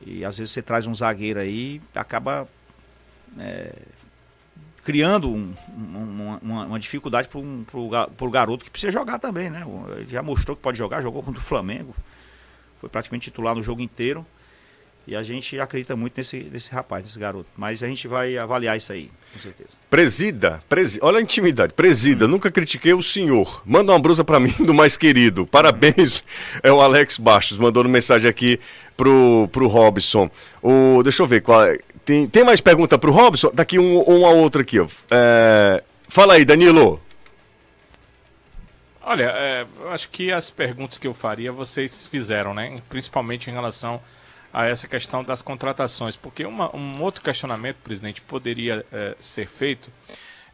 E às vezes você traz um zagueiro aí, acaba é, criando um- um- uma, uma dificuldade para um, pro garoto que precisa jogar também, né? Ele já mostrou que pode jogar, jogou contra o Flamengo, foi praticamente titular no jogo inteiro. E a gente acredita muito nesse, nesse rapaz, nesse garoto. Mas a gente vai avaliar isso aí, com certeza. Presida, presi... olha a intimidade. Presida, nunca critiquei o senhor. Manda uma brusa pra mim do mais querido. Parabéns. É o Alex Bastos, mandou uma mensagem aqui pro, pro Robson. O, deixa eu ver qual é. Tem, tem mais pergunta pro Robson? Daqui um, uma outra aqui. É, Fala aí, Danilo. Olha, é, acho que as perguntas que eu faria vocês fizeram, né? Principalmente em relação a essa questão das contratações. Porque uma- um outro questionamento, presidente, poderia é, ser feito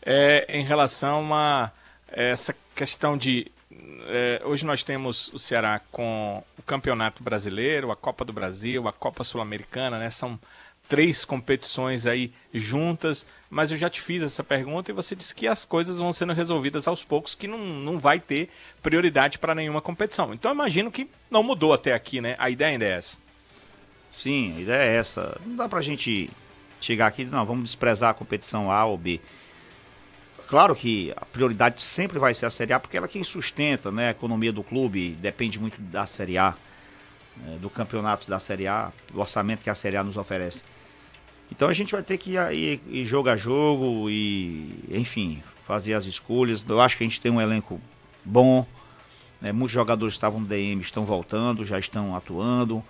é, em relação a essa questão de. é, hoje nós temos o Ceará com o Campeonato Brasileiro, a Copa do Brasil, a Copa Sul-Americana, né? São três competições aí juntas, mas eu já te fiz essa pergunta e você disse que as coisas vão sendo resolvidas aos poucos, que não, não vai ter prioridade para nenhuma competição. Então imagino que não mudou até aqui, né? A ideia ainda é essa. Sim, a ideia é essa. Não dá pra gente chegar aqui, não, vamos desprezar a competição A ou B. Claro que a prioridade sempre vai ser a Série A, porque ela é quem sustenta né, a economia do clube, depende muito da Série A, né, do campeonato da Série A, do orçamento que a Série A nos oferece. Então a gente vai ter que ir, ir, jogo a jogo e, enfim, fazer as escolhas. Eu acho que a gente tem um elenco bom, né, muitos jogadores estavam no DM estão voltando, já estão atuando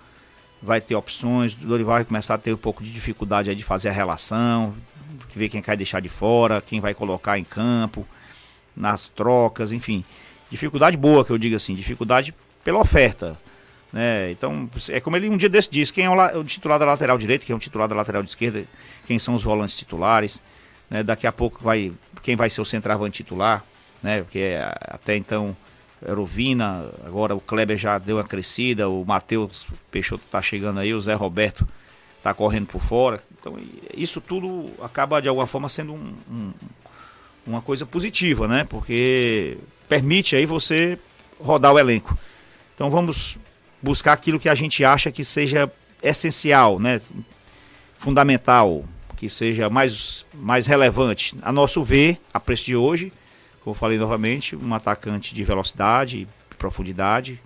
vai ter opções, o Dorival vai começar a ter um pouco de dificuldade de fazer a relação, ver quem quer deixar de fora, quem vai colocar em campo, nas trocas, enfim. Dificuldade boa, que eu digo assim, dificuldade pela oferta. Né? Então, é como ele um dia desse disse, quem é o, o titular da lateral direita, quem é o titular da lateral esquerda, quem são os volantes titulares, né? daqui a pouco vai quem vai ser o centroavante titular, né? porque é, até então era o Vina, agora o Kleber já deu uma crescida, o Matheus Peixoto está chegando aí, o Zé Roberto está correndo por fora. Então isso tudo acaba de alguma forma sendo um- um- uma coisa positiva, né? Porque permite aí você rodar o elenco. Então vamos buscar aquilo que a gente acha que seja essencial, né? Fundamental, que seja mais, mais relevante. A nosso ver, a preço de hoje, como falei novamente, um atacante de velocidade, profundidade,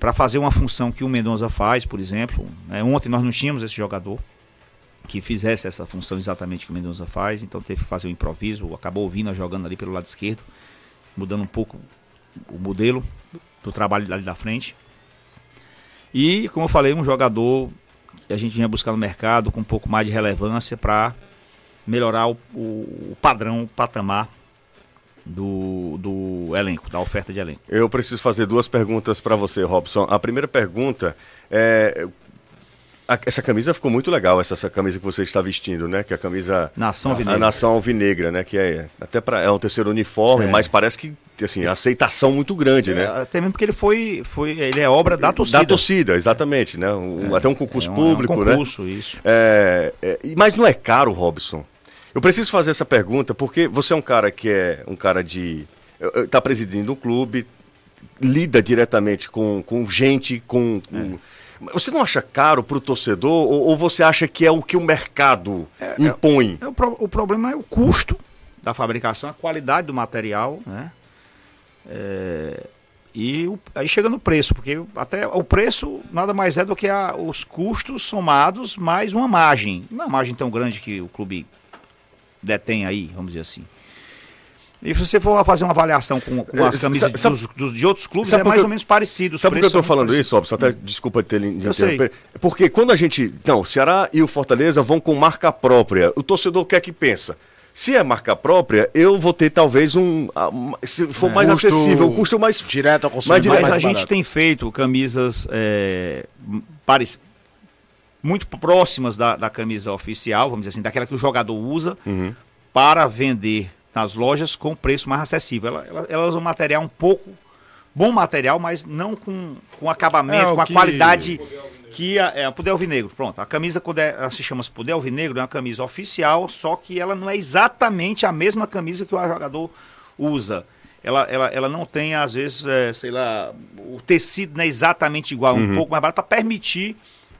para fazer uma função que o Mendonça faz, por exemplo. né? Ontem nós não tínhamos esse jogador que fizesse essa função exatamente que o Mendonça faz, então teve que fazer um improviso, acabou ouvindo jogando ali pelo lado esquerdo, mudando um pouco o modelo do trabalho ali da frente. E, como eu falei, um jogador que a gente vinha buscar no mercado com um pouco mais de relevância para melhorar o, o- padrão, o patamar do, do elenco, da oferta de elenco. Eu preciso fazer duas perguntas para você, Robson. A primeira pergunta é. Essa camisa ficou muito legal, essa, essa camisa que você está vestindo, né? Que é a camisa. Nação Alvinegra. A Nação Alvinegra, né? Que é até para é um terceiro uniforme, É. mas parece que assim, a aceitação muito grande, né? Até mesmo porque ele foi, foi ele é obra da torcida. Da torcida, exatamente, né? Um- até um concurso É um- público, é um né? concurso, isso. É, é, e- mas não é caro, Robson? Eu preciso fazer essa pergunta porque você é um cara que é um cara de. Está presidindo um clube, lida diretamente com, com gente, com. com- Você não acha caro para o torcedor ou, ou você acha que é o que o mercado impõe? É o, pro- o problema é o custo da fabricação, a qualidade do material, né? É, e o, aí chega no preço, porque até o preço nada mais é do que a, os custos somados mais uma margem. Não é uma margem tão grande que o clube detém aí, vamos dizer assim. E se você for fazer uma avaliação com, com as É, camisas sabe- dos, dos- de outros clubes, é mais que ou eu- menos parecido. Sabe por que eu são falando muito isso, Robson? Até desculpa ter Eu sei. interromper. Porque quando a gente. Não, o Ceará e o Fortaleza vão com marca própria. O torcedor quer que pensa. Se é marca própria, eu vou ter talvez um. Se for mais Custo acessível, um custo mais. direto ao consumidor. direto. Mas mais a gente tem feito camisas é, parec- muito próximas da, da camisa oficial, vamos dizer assim, daquela que o jogador usa, Uhum. para vender nas lojas com preço mais acessível. Ela, ela, ela usa um material um pouco. Bom material, mas não com, com acabamento, É, o com a que- qualidade que a, é a Poder Alvinegro. Pronto, a camisa, quando é- ela se chama Poder Alvinegro, é uma camisa oficial, só que ela não é exatamente a mesma camisa que o jogador usa. Ela, ela, ela não tem, às vezes, é, sei lá, o tecido não é exatamente igual, Uhum. um pouco mais barato, para permitir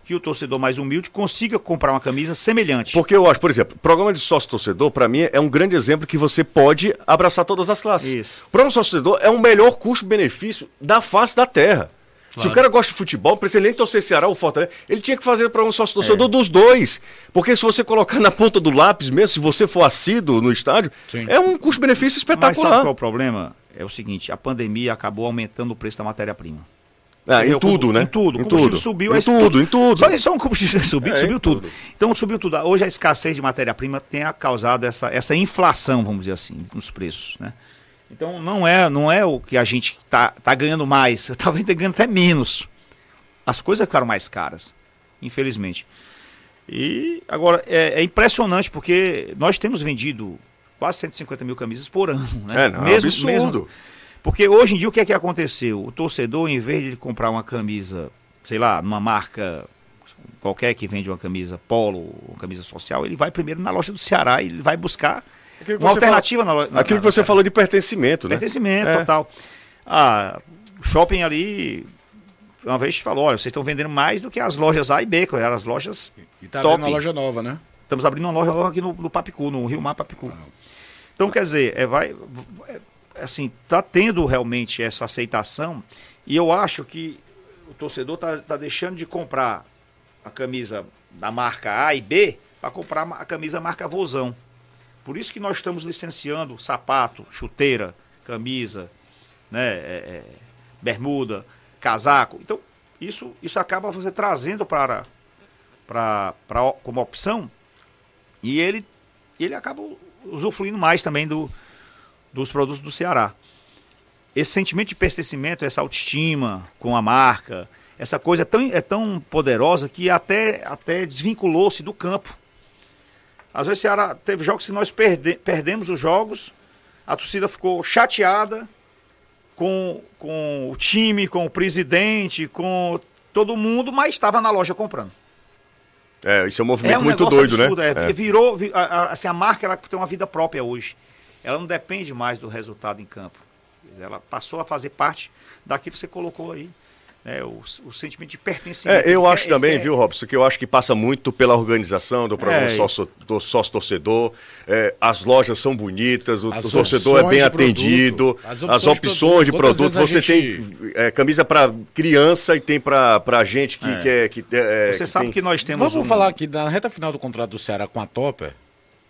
que o torcedor mais humilde consiga comprar uma camisa semelhante. Porque eu acho, por exemplo, programa de sócio-torcedor, para mim, é um grande exemplo que você pode abraçar todas as classes. Isso. O programa sócio-torcedor é o melhor custo-benefício da face da terra. Se o cara gosta de futebol, precisa nem torcer Ceará ou Fortaleza, ele tinha que fazer o programa sócio-torcedor É. dos dois. Porque se você colocar na ponta do lápis mesmo, se você for assíduo no estádio, Sim. é um custo-benefício Mas sabe espetacular. qual é o problema? É o seguinte, a pandemia acabou aumentando o preço da matéria-prima. Ah, em tudo, né? Em tudo. O Em combustível tudo. subiu. Em tudo, em tudo. Só, só um combustível subiu, É, subiu tudo. tudo. Então subiu tudo. Hoje a escassez de matéria-prima tem causado essa, essa inflação, vamos dizer assim, nos preços, né? Então não é, não é o que a gente tá, tá ganhando mais, talvez tá ganhando até menos. As coisas ficaram mais caras, infelizmente. E agora é, é impressionante porque nós temos vendido quase 150 mil camisas por ano, né? É, não, é um absurdo. Porque hoje em dia o que é que aconteceu? O torcedor, em vez de ele comprar uma camisa, sei lá, numa marca qualquer que vende uma camisa polo, uma camisa social, ele vai primeiro na loja do Ceará e ele vai buscar uma alternativa na loja. Aquilo que você falou de pertencimento, né? Pertencimento, É. total. Ah, o shopping ali, uma vez falou, olha, vocês estão vendendo mais do que as lojas A e B, que eram as lojas E tá top. abrindo uma loja nova, né? Estamos abrindo uma loja nova aqui no, no Papicu, no Rio Mar Papicu. Então, quer dizer, é, vai, é, assim, tá tendo realmente essa aceitação e eu acho que o torcedor tá, tá deixando de comprar a camisa da marca A e B para comprar a camisa marca Vozão. Por isso que nós estamos licenciando sapato, chuteira, camisa, né, é, é, bermuda, casaco. Então, isso, isso acaba você trazendo para, para, para como opção e ele, ele acaba usufruindo mais também do, dos produtos do Ceará. Esse sentimento de pertencimento, essa autoestima com a marca, essa coisa é tão, é tão poderosa que até, até desvinculou-se do campo. Às vezes o Ceará teve jogos que nós perde, perdemos os jogos, a torcida ficou chateada com, com o time, com o presidente, com todo mundo, mas estava na loja comprando. É, isso é um movimento um muito doido, absurdo, né? é. Virou, vi- a, a- assim, a marca ela tem uma vida própria hoje. Ela não depende mais do resultado em campo. Ela passou a fazer parte daquilo que você colocou aí. né, o, o sentimento de pertencimento. É, eu acho quer- também, viu, Robson, que eu acho que passa muito pela organização do programa É, sócio, do sócio-torcedor. É, as lojas são bonitas, o, o torcedor é bem de produto, atendido, as as opções de de produto. produto. Quantas Você a tem é, camisa para criança e tem para gente que É. quer. Que, é, Você que sabe tem- que nós temos Vamos um- falar aqui, na reta final do contrato do Ceará com a Topper,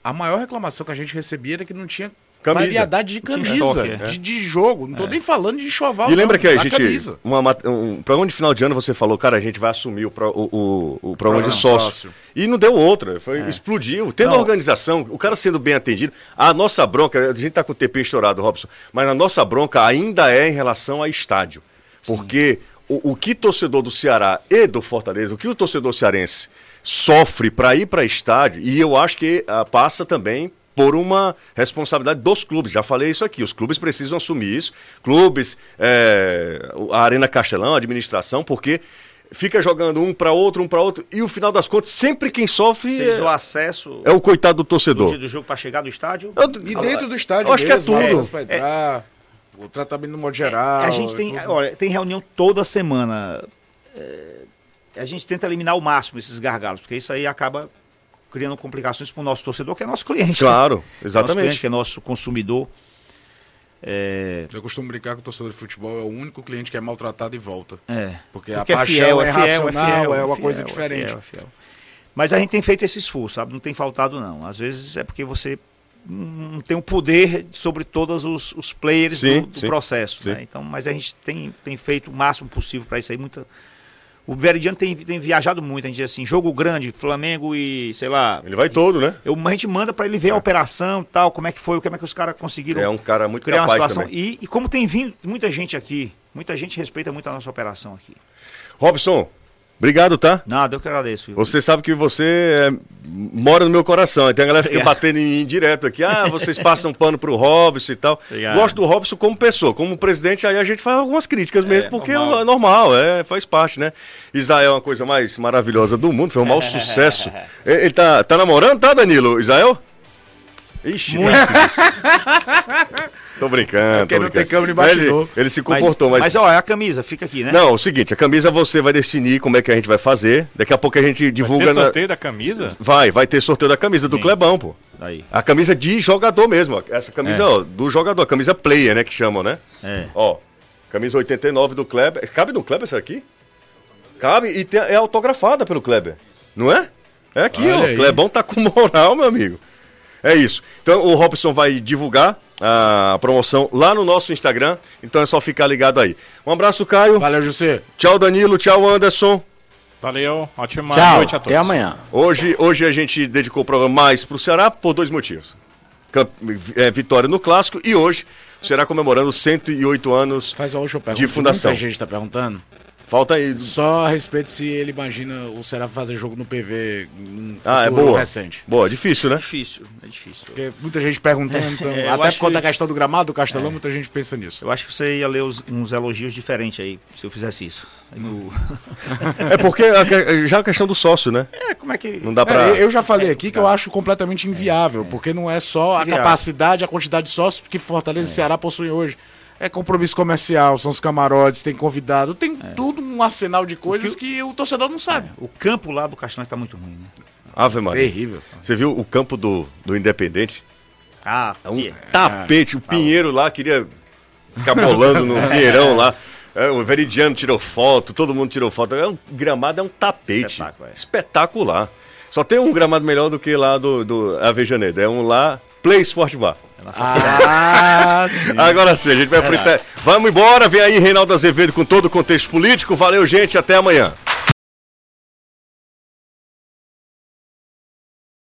a maior reclamação que a gente recebia era que não tinha Camisa. variedade de camisa, estoque, é. de, de jogo. Não tô nem falando de enxoval, E lembra não, que a gente. camisa. Uma, um programa de final de ano você falou, cara, a gente vai assumir o, pro- o, o, o programa de sócio. sócio. E não deu outra. Foi, Explodiu. Tendo Não. organização, o cara sendo bem atendido. A nossa bronca, a gente tá com o TP estourado, Robson, mas a nossa bronca ainda é em relação a estádio. Porque o, o que torcedor do Ceará e do Fortaleza, o que o torcedor cearense sofre para ir para estádio, e eu acho que ah, passa também por uma responsabilidade dos clubes. Já falei isso aqui. Os clubes precisam assumir isso. Clubes, é, a Arena Castelão, a administração, porque fica jogando um para outro, um para outro, e o final das contas, sempre quem sofre Você diz o é, acesso é o coitado do do torcedor. dia do jogo para chegar do estádio. Eu- E dentro do estádio eu acho que é mesmo, tudo. acesso pra entrar, o tratamento no modo geral. a gente tem, olha, tem reunião toda semana. É, a gente tenta eliminar ao máximo esses gargalos, porque isso aí acaba criando complicações para o nosso torcedor, que é nosso cliente. né? Claro, Nosso cliente, exatamente. que é nosso consumidor. É, Eu costumo brincar que o torcedor de futebol é o único cliente que é maltratado e volta. é, Porque, a Porque é paixão fiel, é, é fiel, é racional, fiel, é uma é coisa fiel, é diferente. fiel, é fiel. Mas a gente tem feito esse esforço, sabe? Não tem faltado, não. Às vezes é porque você não tem o poder sobre todos os, os players Sim, do, do sim, processo. sim. né? Então, mas a gente tem, tem feito o máximo possível para isso aí. Muita... O Veridiano tem, tem viajado muito. A gente diz assim, jogo grande, Flamengo e, sei lá. Ele vai todo, né? Eu, a gente manda para ele ver a operação e tal, como é que foi, como é que os caras conseguiram É um cara muito criar uma capaz situação. também. E, e como tem vindo muita gente aqui, muita gente respeita muito a nossa operação aqui. Robson, obrigado, tá? Nada, eu que agradeço. Você sabe que você é, mora no meu coração. Tem a galera que fica Obrigado. batendo em mim direto aqui. Ah, vocês passam pano pro Robson e tal. Obrigado. Gosto do Robson como pessoa. Como presidente, aí a gente faz algumas críticas mesmo, porque normal. é normal, é, faz parte, né? Israel é uma coisa mais maravilhosa do mundo, foi um mau sucesso. Ele ele tá, tá namorando, tá, Danilo? Israel? Ixi, muito Tô brincando. porque tô não tem câmera de bastidor. Ele, ele se comportou, mas. Mas, ó, é a camisa, fica aqui, né? Não, é o seguinte, a camisa você vai definir como é que a gente vai fazer. Daqui a pouco a gente divulga Tem na... sorteio da camisa? Vai, vai ter sorteio da camisa do Sim. Clebão, pô. Aí. A camisa de jogador mesmo, ó. Essa camisa, É. ó, do jogador, a camisa player, né, que chamam, né? É. Ó, camisa 89 do Kleber. Cabe no Kleber essa aqui? Cabe e tem- é autografada pelo Kleber. Não é? É aqui, Olha ó. aí. Clebão tá com moral, meu amigo. É isso. Então o Robson vai divulgar a promoção lá no nosso Instagram. Então é só ficar ligado aí. Um abraço, Caio. Valeu, José. Tchau, Danilo. Tchau, Anderson. Valeu, ótima Tchau, noite a todos. até amanhã. Hoje, hoje a gente dedicou o programa mais pro Ceará por dois motivos. Camp- é, vitória no Clássico e hoje o Ceará comemorando 108 anos. Faz uma última pergunta. De fundação. Muita gente tá perguntando. Falta aí. Só a respeito se ele imagina o Será fazer jogo no PV num Ah, é boa. recente. Boa, difícil, né? difícil, é difícil. Porque muita gente perguntando, então, É, até por conta que- da questão do gramado do Castelão, muita gente pensa nisso. Eu acho que você ia ler os- uns elogios diferentes aí, se eu fizesse isso. No- É porque a já a questão do sócio, né? É, como é que. Não dá pra. É, eu já falei aqui que eu acho completamente inviável, porque não é só a Inviável. capacidade, a quantidade de sócios que Fortaleza e Ceará possuem hoje. É compromisso comercial, são os camarotes, tem convidado, tem tudo um arsenal de coisas que o torcedor não sabe. O campo lá do Castelão tá muito ruim, né? Ave Maria. Terrível. Você viu o campo do, do Independente? Ah, É um e- tapete. O Pinheiro lá queria ficar bolando no Pinheirão lá. É, o Veridiano tirou foto, todo mundo tirou foto. É um gramado é um tapete. Espetáculo, é. Espetacular. Só tem um gramado melhor do que lá do, do Avejaneiro. É um lá, Play Sport Bar. Ah, sim. Agora sim, a gente vai pro inter- Vamos embora, vem aí Reinaldo Azevedo com todo o contexto político. Valeu, gente, até amanhã.